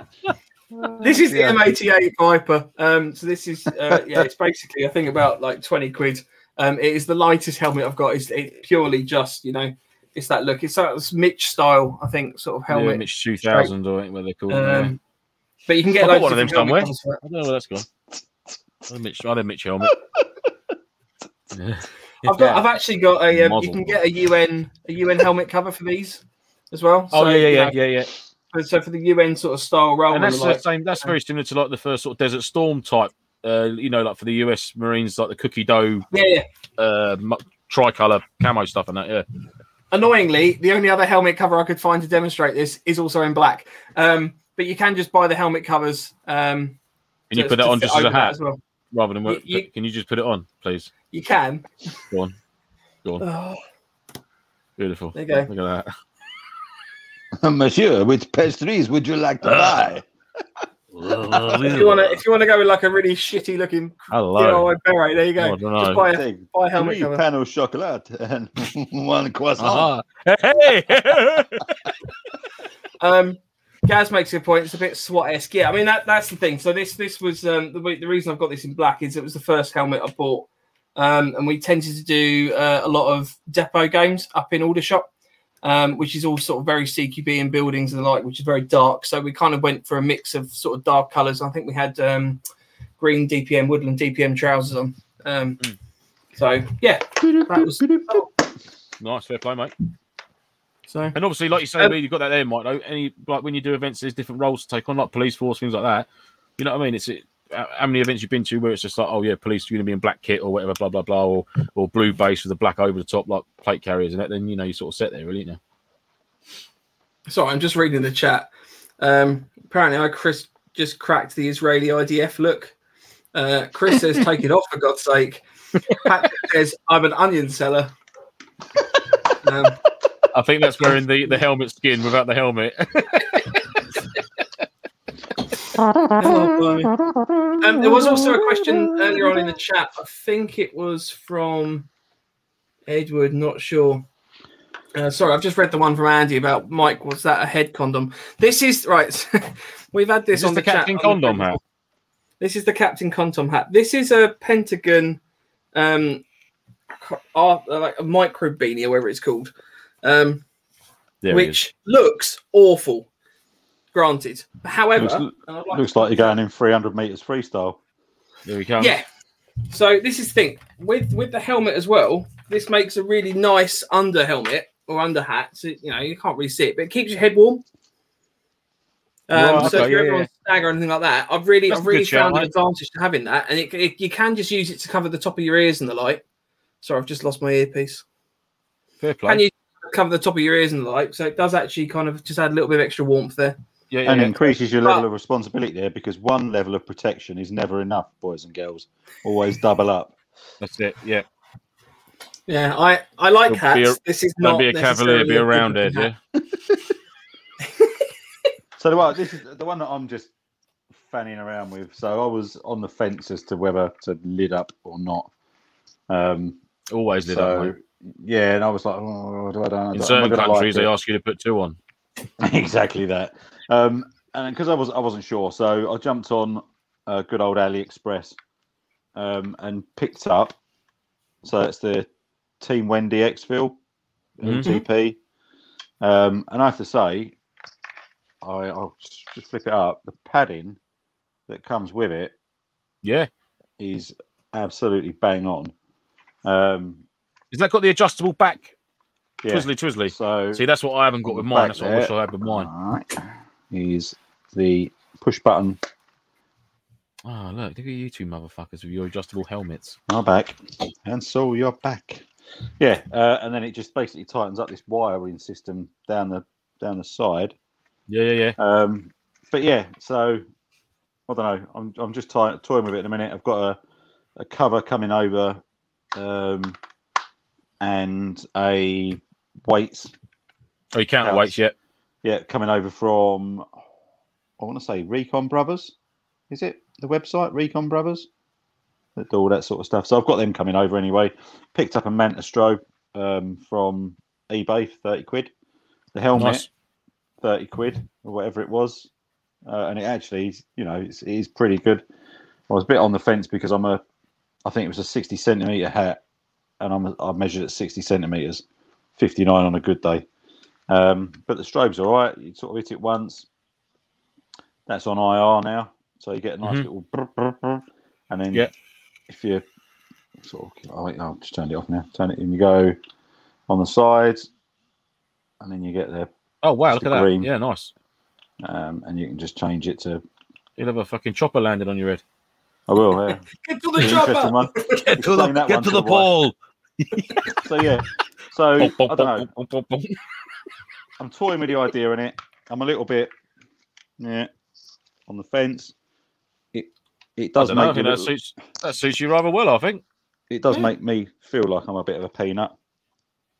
this is the Yeah. M88 Viper. Um, so this is uh, yeah, it's basically I think about like twenty quid. Um, it is the lightest helmet I've got. It's it purely just you know, it's that look. It's that it's MICH style, I think, sort of helmet. Yeah, helmet. MICH 2000 or whatever they're called. yeah. um, but you can get I've got loads one of them somewhere. covers. I don't know where that's gone. I had a MICH, I had a MICH helmet. Yeah. I've got. I've actually got a. Um, you can get a UN a UN helmet cover for these as well. Oh So, yeah, yeah, yeah, yeah, yeah. So for the UN sort of style role, And that's like, the same. That's very similar to like the first sort of Desert Storm type. Uh, you know, like for the US Marines, like the cookie dough, yeah, uh, tricolor camo stuff and that. Yeah. Annoyingly, the only other helmet cover I could find to demonstrate this is also in black. Um, but you can just buy the helmet covers. Um, Can you to- put that on just as a hat as well. rather than? You- you- can you just put it on, please? You can. Go on. Go on. Oh, Beautiful. there you go. Look at that. Monsieur, which pastries would you like to buy? If you want to, if you want to go with like a really shitty looking Hello. DIY beret, there you go. Oh, I don't Just buy a, Take buy a helmet three cover. pan au chocolat and one croissant. Uh-huh. Hey. Um, Gaz makes a point. It's a bit SWAT esque. Yeah, I mean that that's the thing. So this this was um, the the reason I've got this in black is it was the first helmet I bought, um, and we tended to do uh, a lot of depot games up in Aldershot, um, which is all sort of very CQB and buildings and the like, which is very dark. So we kind of went for a mix of sort of dark colours. I think we had um, green DPM woodland DPM trousers on. Um, Mm. So yeah, that was nice, fair play, mate. so. And obviously, like you say, Um, you've got that there, Mike. Though any like when you do events, there's different roles to take on, like police force, things like that. You know what I mean? It's it, how how many events you've been to where it's just like, oh yeah, police, you're gonna be in black kit or whatever, blah blah blah, or or blue base with the black over the top, like plate carriers and that. Then you know you sort of set there, really. You know? Sorry, I'm just reading the chat. Um, apparently, I Chris just cracked the Israeli IDF look. Uh, Chris says, "Take it off for God's sake." Patrick says, "I'm an onion seller." Um, I think that's wearing the the helmet skin without the helmet. Oh, um, there was also a question earlier on in the chat. I think it was from Edward. Not sure. Uh, sorry, I've just read the one from Andy about Mike. Was that a head condom? This is right. We've had this this on the the, Captain on the Condom hat? This is the Captain Condom hat. This is a Pentagon, um, art, uh, like a micro beanie or whatever it's called, um, There it is. which looks awful. Granted, however, Looks- like Looks like you're going in 300 meters freestyle. There we come. Yeah. So this is the thing with with the helmet as well. This makes a really nice under helmet or under hat. So you know you can't really see it, but it keeps your head warm. Um, Right, so okay, if you're yeah, ever on stag or anything like that, I've really, That's I've really good shout, found an advantage to having that, and it, it, you can just use it to cover the top of your ears and the light. Sorry, I've just lost my earpiece. Fair play. Can you cover the top of your ears and the light? So it does actually kind of just add a little bit of extra warmth there. Yeah, yeah, And yeah. increases your level But- of responsibility there because one level of protection is never enough, boys and girls. Always double up. That's it. Yeah. Yeah, I I like Don't hats. a- this is Don't not be a cavalier, necessarily be a good roundhead. Yeah. So the one, this is the one that I'm just fanning around with. So I was on the fence as to whether to lid up or not. Um, Always lit so up. mate. yeah, and I was like, oh, do I don't. In am certain gonna like countries, they ask you to put two on. exactly that. Um, and because I was I wasn't sure, so I jumped on uh, good old AliExpress um, and picked up. So it's the Team Wendy EXFIL Mhm. LTP, um, and I have to say, I, I'll just flip it up. The padding that comes with it Yeah. is absolutely bang on. Um, Has that got the adjustable back? yeah. Twizzly, twizzly. So See, that's what I haven't got with mine. That's what I wish. I had with mine. Is the push button Oh, look, look at you two motherfuckers with your adjustable helmets. are back, and so you're back. Yeah, uh, and then it just basically tightens up this wiring system down the down the side. Yeah, yeah, yeah. Um, but yeah, so I don't know. I'm I'm just toy- toying with it in a minute. I've got a, a cover coming over, um, and a weights. Oh, you can't wait yet. Yeah, coming over from I want to say Recon Brothers. Is it the website Recon Brothers? That do all that sort of stuff. So I've got them coming over anyway. Picked up a Manta strobe um, from eBay, for thirty quid. The helmet, Nice. 30 quid or whatever it was. Uh, and it actually, you know, it's, it is pretty good. I was a bit on the fence because I'm a, I think it was a 60 centimeter hat and I'm I measured at 60 centimeters, 59 on a good day. Um, but the strobe's all right. You sort of hit it once. That's on IR now. So you get a nice Mhm. little, brr, brr, brr. and then Yeah. if you sort of, oh, wait, I'll just turn it off now. Turn it and you go on the sides and then you get the Oh, wow, look at a that. green. Yeah, nice. um, and you can just change it to. You'll have a fucking chopper landed on your head. I will. Yeah. Get to the an chopper. Get Explain that one to the pole. So yeah. So I don't know. I'm toying with the idea in it. I'm a little bit, yeah, on the fence. It it I does don't know, I make think me that look- suits that suits you rather well. I think. it does yeah. make me feel like I'm a bit of a peanut.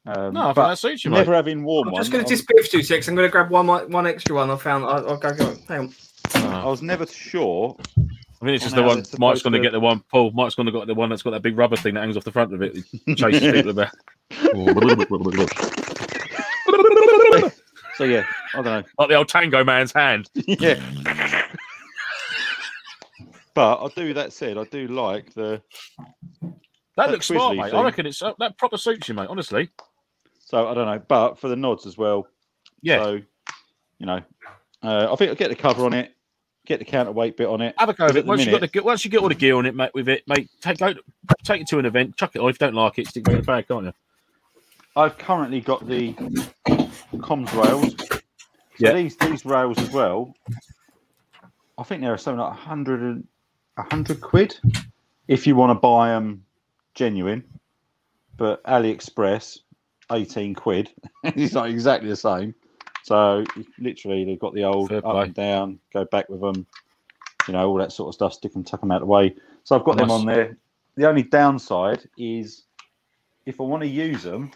Um, No, I think but that suits you, mate. never having worn I'm one. just going to I'm- disappear for two seconds. I'm going to grab one one extra one I found. I'll, I'll go, go. Hang on. I Oh, was never sure. I mean, it's just the one. Mike's going to to- get the one. Paul, Mike's going to got the one that's got that big rubber thing that hangs off the front of it. It chases people about. So yeah, I don't know. like the old Tango man's hand. yeah. But I do. That said, I do like the. That looks smart, mate. I reckon it's uh, that proper suits you, mate. Honestly. So I don't know, but for the nods as well. Yeah. So, you know, uh, I think I'll get the cover on it, get the counterweight bit on it. Have a go it. Once you got the once you get all the gear on it, mate, with it, mate, take go take it to an event, chuck it on. If you don't like it, stick it in the bag, can't you? I've currently got the comms rails. So Yeah. these these rails as well. I think they're something like 100, and- 100 quid if you want to buy them genuine. But AliExpress, 18 quid. it's not exactly the same. So literally, they've got the old Fair up play. and down, go back with them, you know, all that sort of stuff, stick them, tuck them out of the way. So I've got them on there. The only downside is if I want to use them,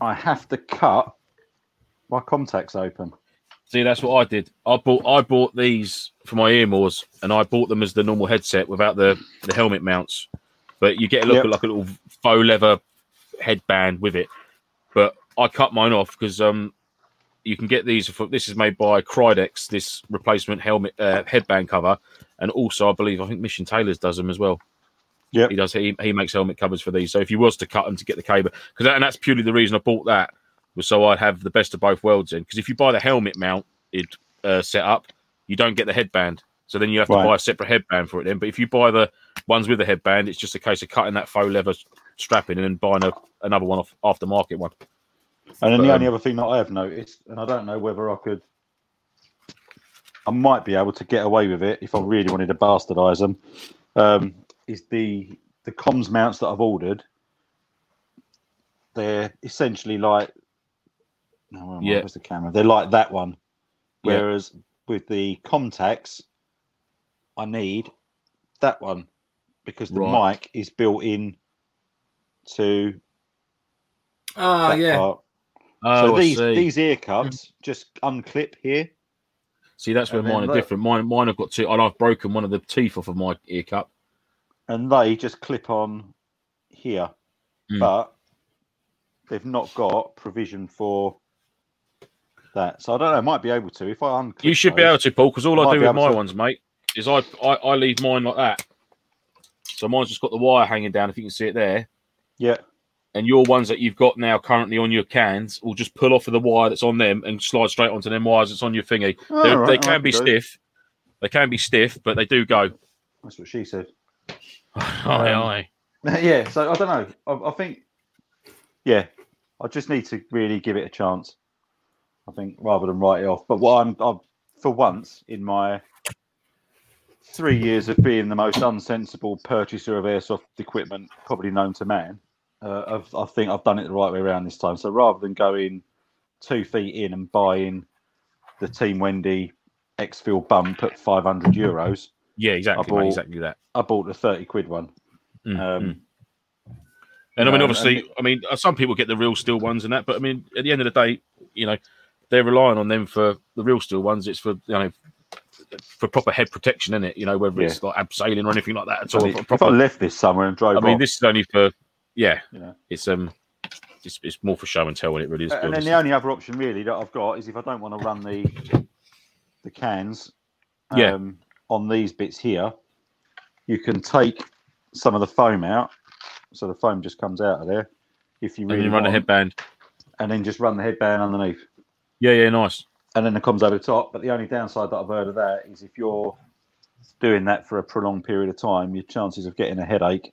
I have to cut my Comtacs open. See, that's what I did. I bought I bought these for my Earmors, and I bought them as the normal headset without the the helmet mounts. But you get a look Yep. at like a little faux leather headband with it. But I cut mine off because um you can get these for this is made by Crydex, this replacement helmet uh, headband cover, and also I believe I think Mission Tailors does them as well. Yep. he does. He, he makes helmet covers for these. So if you was to cut them to get the cable, because and that's purely the reason I bought that was so I'd have the best of both worlds in. Because if you buy the helmet mount, it uh, setup, you don't get the headband. So then you have to Right. buy a separate headband for it. Then, but if you buy the ones with the headband, it's just a case of cutting that faux leather strapping and then buying a, another one off aftermarket one. And then But, the um, only other thing that I have noticed, and I don't know whether I could, I might be able to get away with it if I really wanted to bastardize them, um, is the the comms mounts that I've ordered. They're essentially like, no, where? Yeah. where's the camera? They're like that one. Yeah. Whereas with the Comtacs, I need that one because the Right. mic is built in to Ah, that yeah. part. Oh, so I these see. these ear cups just unclip here, see, that's where mine are look. different. Mine, mine have got two, and I've broken one of the teeth off of my ear cup. And they just clip on here, Mm. but they've not got provision for that. So I don't know. I might be able to if I unclip. You should be able to, Paul, because all Might I do with my to. ones, mate, is I, I I leave mine like that. So mine's just got the wire hanging down. If you can see it there, Yeah, and your ones that you've got now currently on your cans will just pull off of the wire that's on them and slide straight onto them wires that's on your thingy. Oh, right, they I can be do. stiff. They can be stiff, but they do go. That's what she said. Aye, Um, aye. yeah. So I don't know. I, I think. Yeah, I just need to really give it a chance. I think rather than write it off. But what I'm, I'm for once in my three years of being the most unsensible purchaser of airsoft equipment probably known to man, uh, I've, I think I've done it the right way around this time. So rather than going two feet in and buying the Team Wendy EXFIL bump at 500 euros, Yeah, exactly, I bought- mate, exactly that. I bought the 30 quid one. Mm, Um, mm. And I mean, no, obviously, and- I mean, uh, some people get the real steel ones and that, but I mean, at the end of the day, you know, they're relying on them for the real steel ones. It's for you know, for proper head protection, in it. You know, whether it's like abseiling or anything like that at all. if I left this summer and drove I mean, off, this is only for yeah, you know. it's um, it's, it's more for show and tell when it really is. and then the only other option really that I've got is if I don't want to run the the cans um, Yeah. On these bits here, you can take some of the foam out, so the foam just comes out of there. If you and really then run a want, headband. and then just run the headband underneath, Yeah, yeah, nice. and then it comes over the top. But the only downside that I've heard of that is if you're doing that for a prolonged period of time, your chances of getting a headache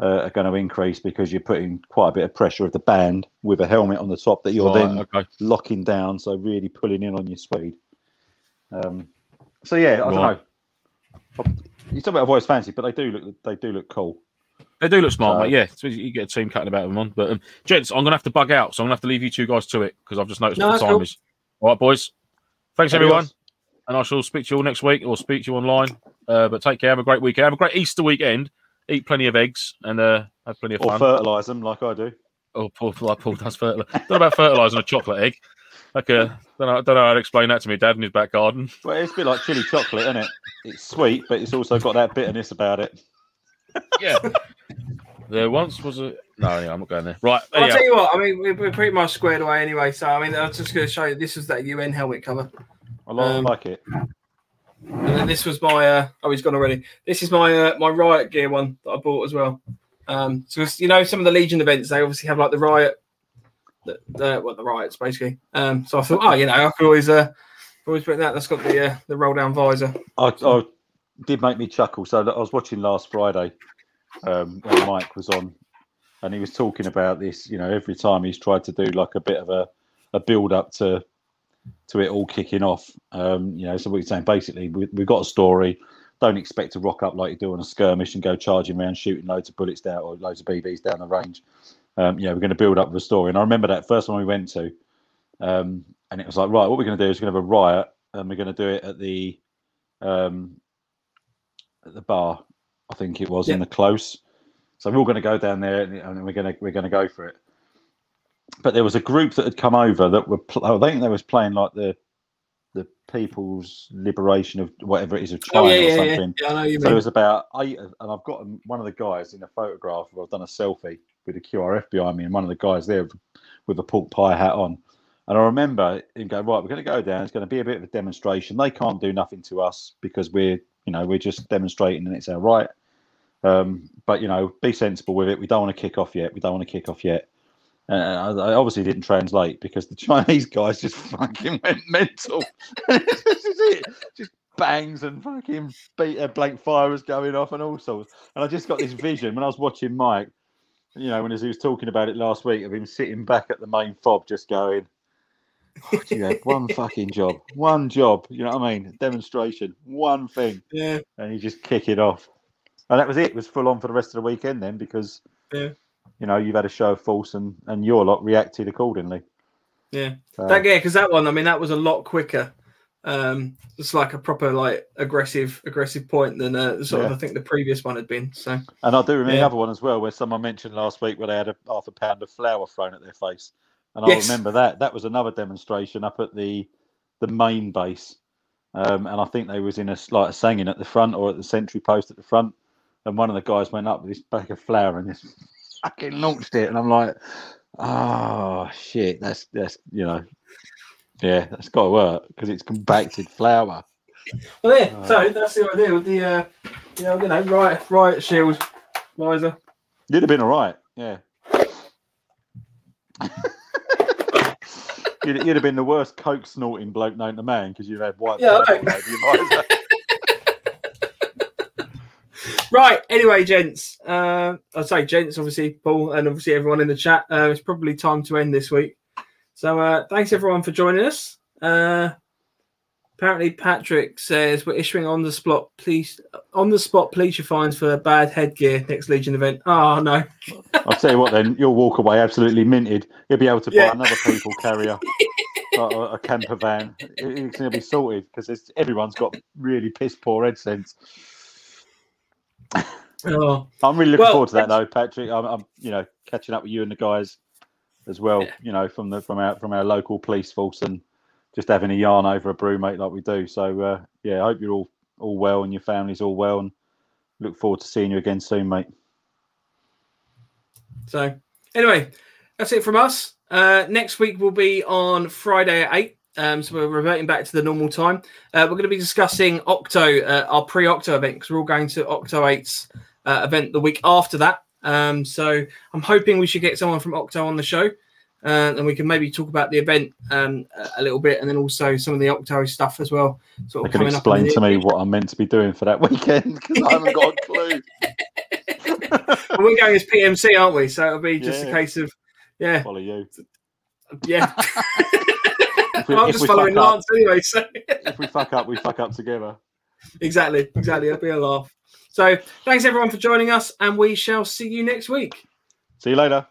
uh, are going to increase because you're putting quite a bit of pressure of the band with a helmet on the top that you're Right, then okay. locking down, so really pulling in on your speed. Um, so yeah, I Right. don't know. You talk about voice fancy, but they do look they do look cool. They do look smart, So- mate. Yeah, so you get a team cutting about them on. But um, gents, I'm gonna have to bug out, so I'm gonna have to leave you two guys to it because I've just noticed No, what the time cool. is. All right, boys. Thanks everyone, and I shall speak to you all next week or speak to you online. Uh, but take care. Have a great weekend. Have a great Easter weekend. Eat plenty of eggs and uh, have plenty of Or fun. fertilise them like I do. Oh, Paul, like Paul does fertilize. don't about fertilising a chocolate egg. Like, uh, don't know, don't know how to explain that to me, Dad, in his back garden. Well, it's a bit like chili chocolate, isn't it? It's sweet, but it's also got that bitterness about it. Yeah. there once was a no. Yeah, I'm not going there. Right. Well, I'll anyhow. tell you what, I mean, we're, we're pretty much squared away anyway. So, I mean, I was just going to show you this is that UN helmet cover. I like, Um, like it. And then this was my, uh, oh, he's gone already. This is my uh, my Riot gear one that I bought as well. Um, so, it's, you know, some of the Legion events, they obviously have like the Riot, the, the what the Riots basically. Um, so I thought, oh, you know, I could always, uh, always put that. That's got the uh, the roll down visor. I, I did make me chuckle. So I was watching last Friday um, when Mike was on, and he was talking about this. You know, every time he's tried to do like a bit of a, a build up to to it all kicking off. Um, you know, so what he's saying basically, we, we've got a story. Don't expect to rock up like you do on a skirmish and go charging around shooting loads of bullets down or loads of BBs down the range. Um, you know, we're going to build up the story. And I remember that first one we went to, um, and it was like, right, what we're going to do is we're going to have a riot, and we're going to do it at the um, at the bar, I think it was in the close. So we're all going to go down there, and we're going to we're going to go for it. But there was a group that had come over that were. Pl- I think they was playing like the the People's Liberation of whatever it is of China Oh, yeah, or yeah, yeah. something. yeah. I know you So it was about eight, and I've got one of the guys in a photograph. Where I've done a selfie with a QRF behind me, and one of the guys there with a pork pie hat on. And I remember him going, right, we're going to go down. It's going to be a bit of a demonstration. They can't do nothing to us because we're, you know, we're just demonstrating, and it's our right. Um, but you know, be sensible with it. We don't want to kick off yet. We don't want to kick off yet. Uh, I I obviously didn't translate because the Chinese guys just fucking went mental. this is it. Just bangs and fucking beat a blank fire was going off and all sorts. And I just got this vision when I was watching Mike, you know, when as he was talking about it last week of him sitting back at the main fob just going, oh, you had one fucking job, one job, you know what I mean? Demonstration, one thing. Yeah, And you just kick it off. And that was it. It was full on for the rest of the weekend then because, Yeah. you know, you've had a show of force and, and your lot reacted accordingly. yeah. That yeah, because that one, I mean, that was a lot quicker. Um, it's like a proper like aggressive aggressive point than uh, sort of I think the previous one had been. So And I do remember Yeah. the other one as well, where someone mentioned last week where they had a half a pound of flour thrown at their face, and I remember that. That was another demonstration up at the the main base, um, and I think they was in a like a singing at the front or at the sentry post at the front, and one of the guys went up with this bag of flour and just fucking launched it, and I'm like, oh shit, that's that's you know, yeah, that's got to work because it's compacted flour. well, yeah. Uh, so that's the idea with the uh, you know, you know, right, right shield visor. You'd have been all right, yeah. you'd, you'd have been the worst coke snorting bloke known to man because you'd had white. Yeah, I blood your visor. Right. Anyway, gents. Uh, I'd say gents, obviously, Paul, and obviously everyone in the chat. Uh, it's probably time to end this week. So uh, thanks everyone for joining us. Uh, apparently, Patrick says we're issuing on the spot police on the spot police fines for bad headgear next Legion event. Oh no. I'll tell you what, then you'll walk away absolutely minted. You'll be able to buy Yeah. another people carrier, like a, camper van. It- It's going to be sorted because everyone's got really piss poor head sense. Oh, I'm really looking Well, forward to that though, Patrick. I'm, I'm, you know, catching up with you and the guys as well. Yeah. You know, from the from our from our local police force and just having a yarn over a brew, mate, like we do. So uh, yeah, I hope you're all all well and your family's all well, and look forward to seeing you again soon, mate. So, anyway, that's it from us. Uh, next week will be on Friday at 8. Um, so, we're reverting back to the normal time. Uh, we're going to be discussing Octo, uh, our pre Octo event, because we're all going to Octo 8's uh, event the week after that. Um, so, I'm hoping we should get someone from Octo on the show. Uh, and we can maybe talk about the event um, a- little bit, and then also some of the Octo stuff as well. Sort of can up in explain to me what I'm meant to be doing for that weekend because I haven't got a clue. Well, we're going as PMC, aren't we? So it'll be just a case of, yeah, Follow you. yeah. We, I'm just following fuck up, Lance anyway. So if we fuck up, we fuck up together. exactly, exactly. It'll be a laugh. So thanks everyone for joining us, and we shall see you next week. See you later.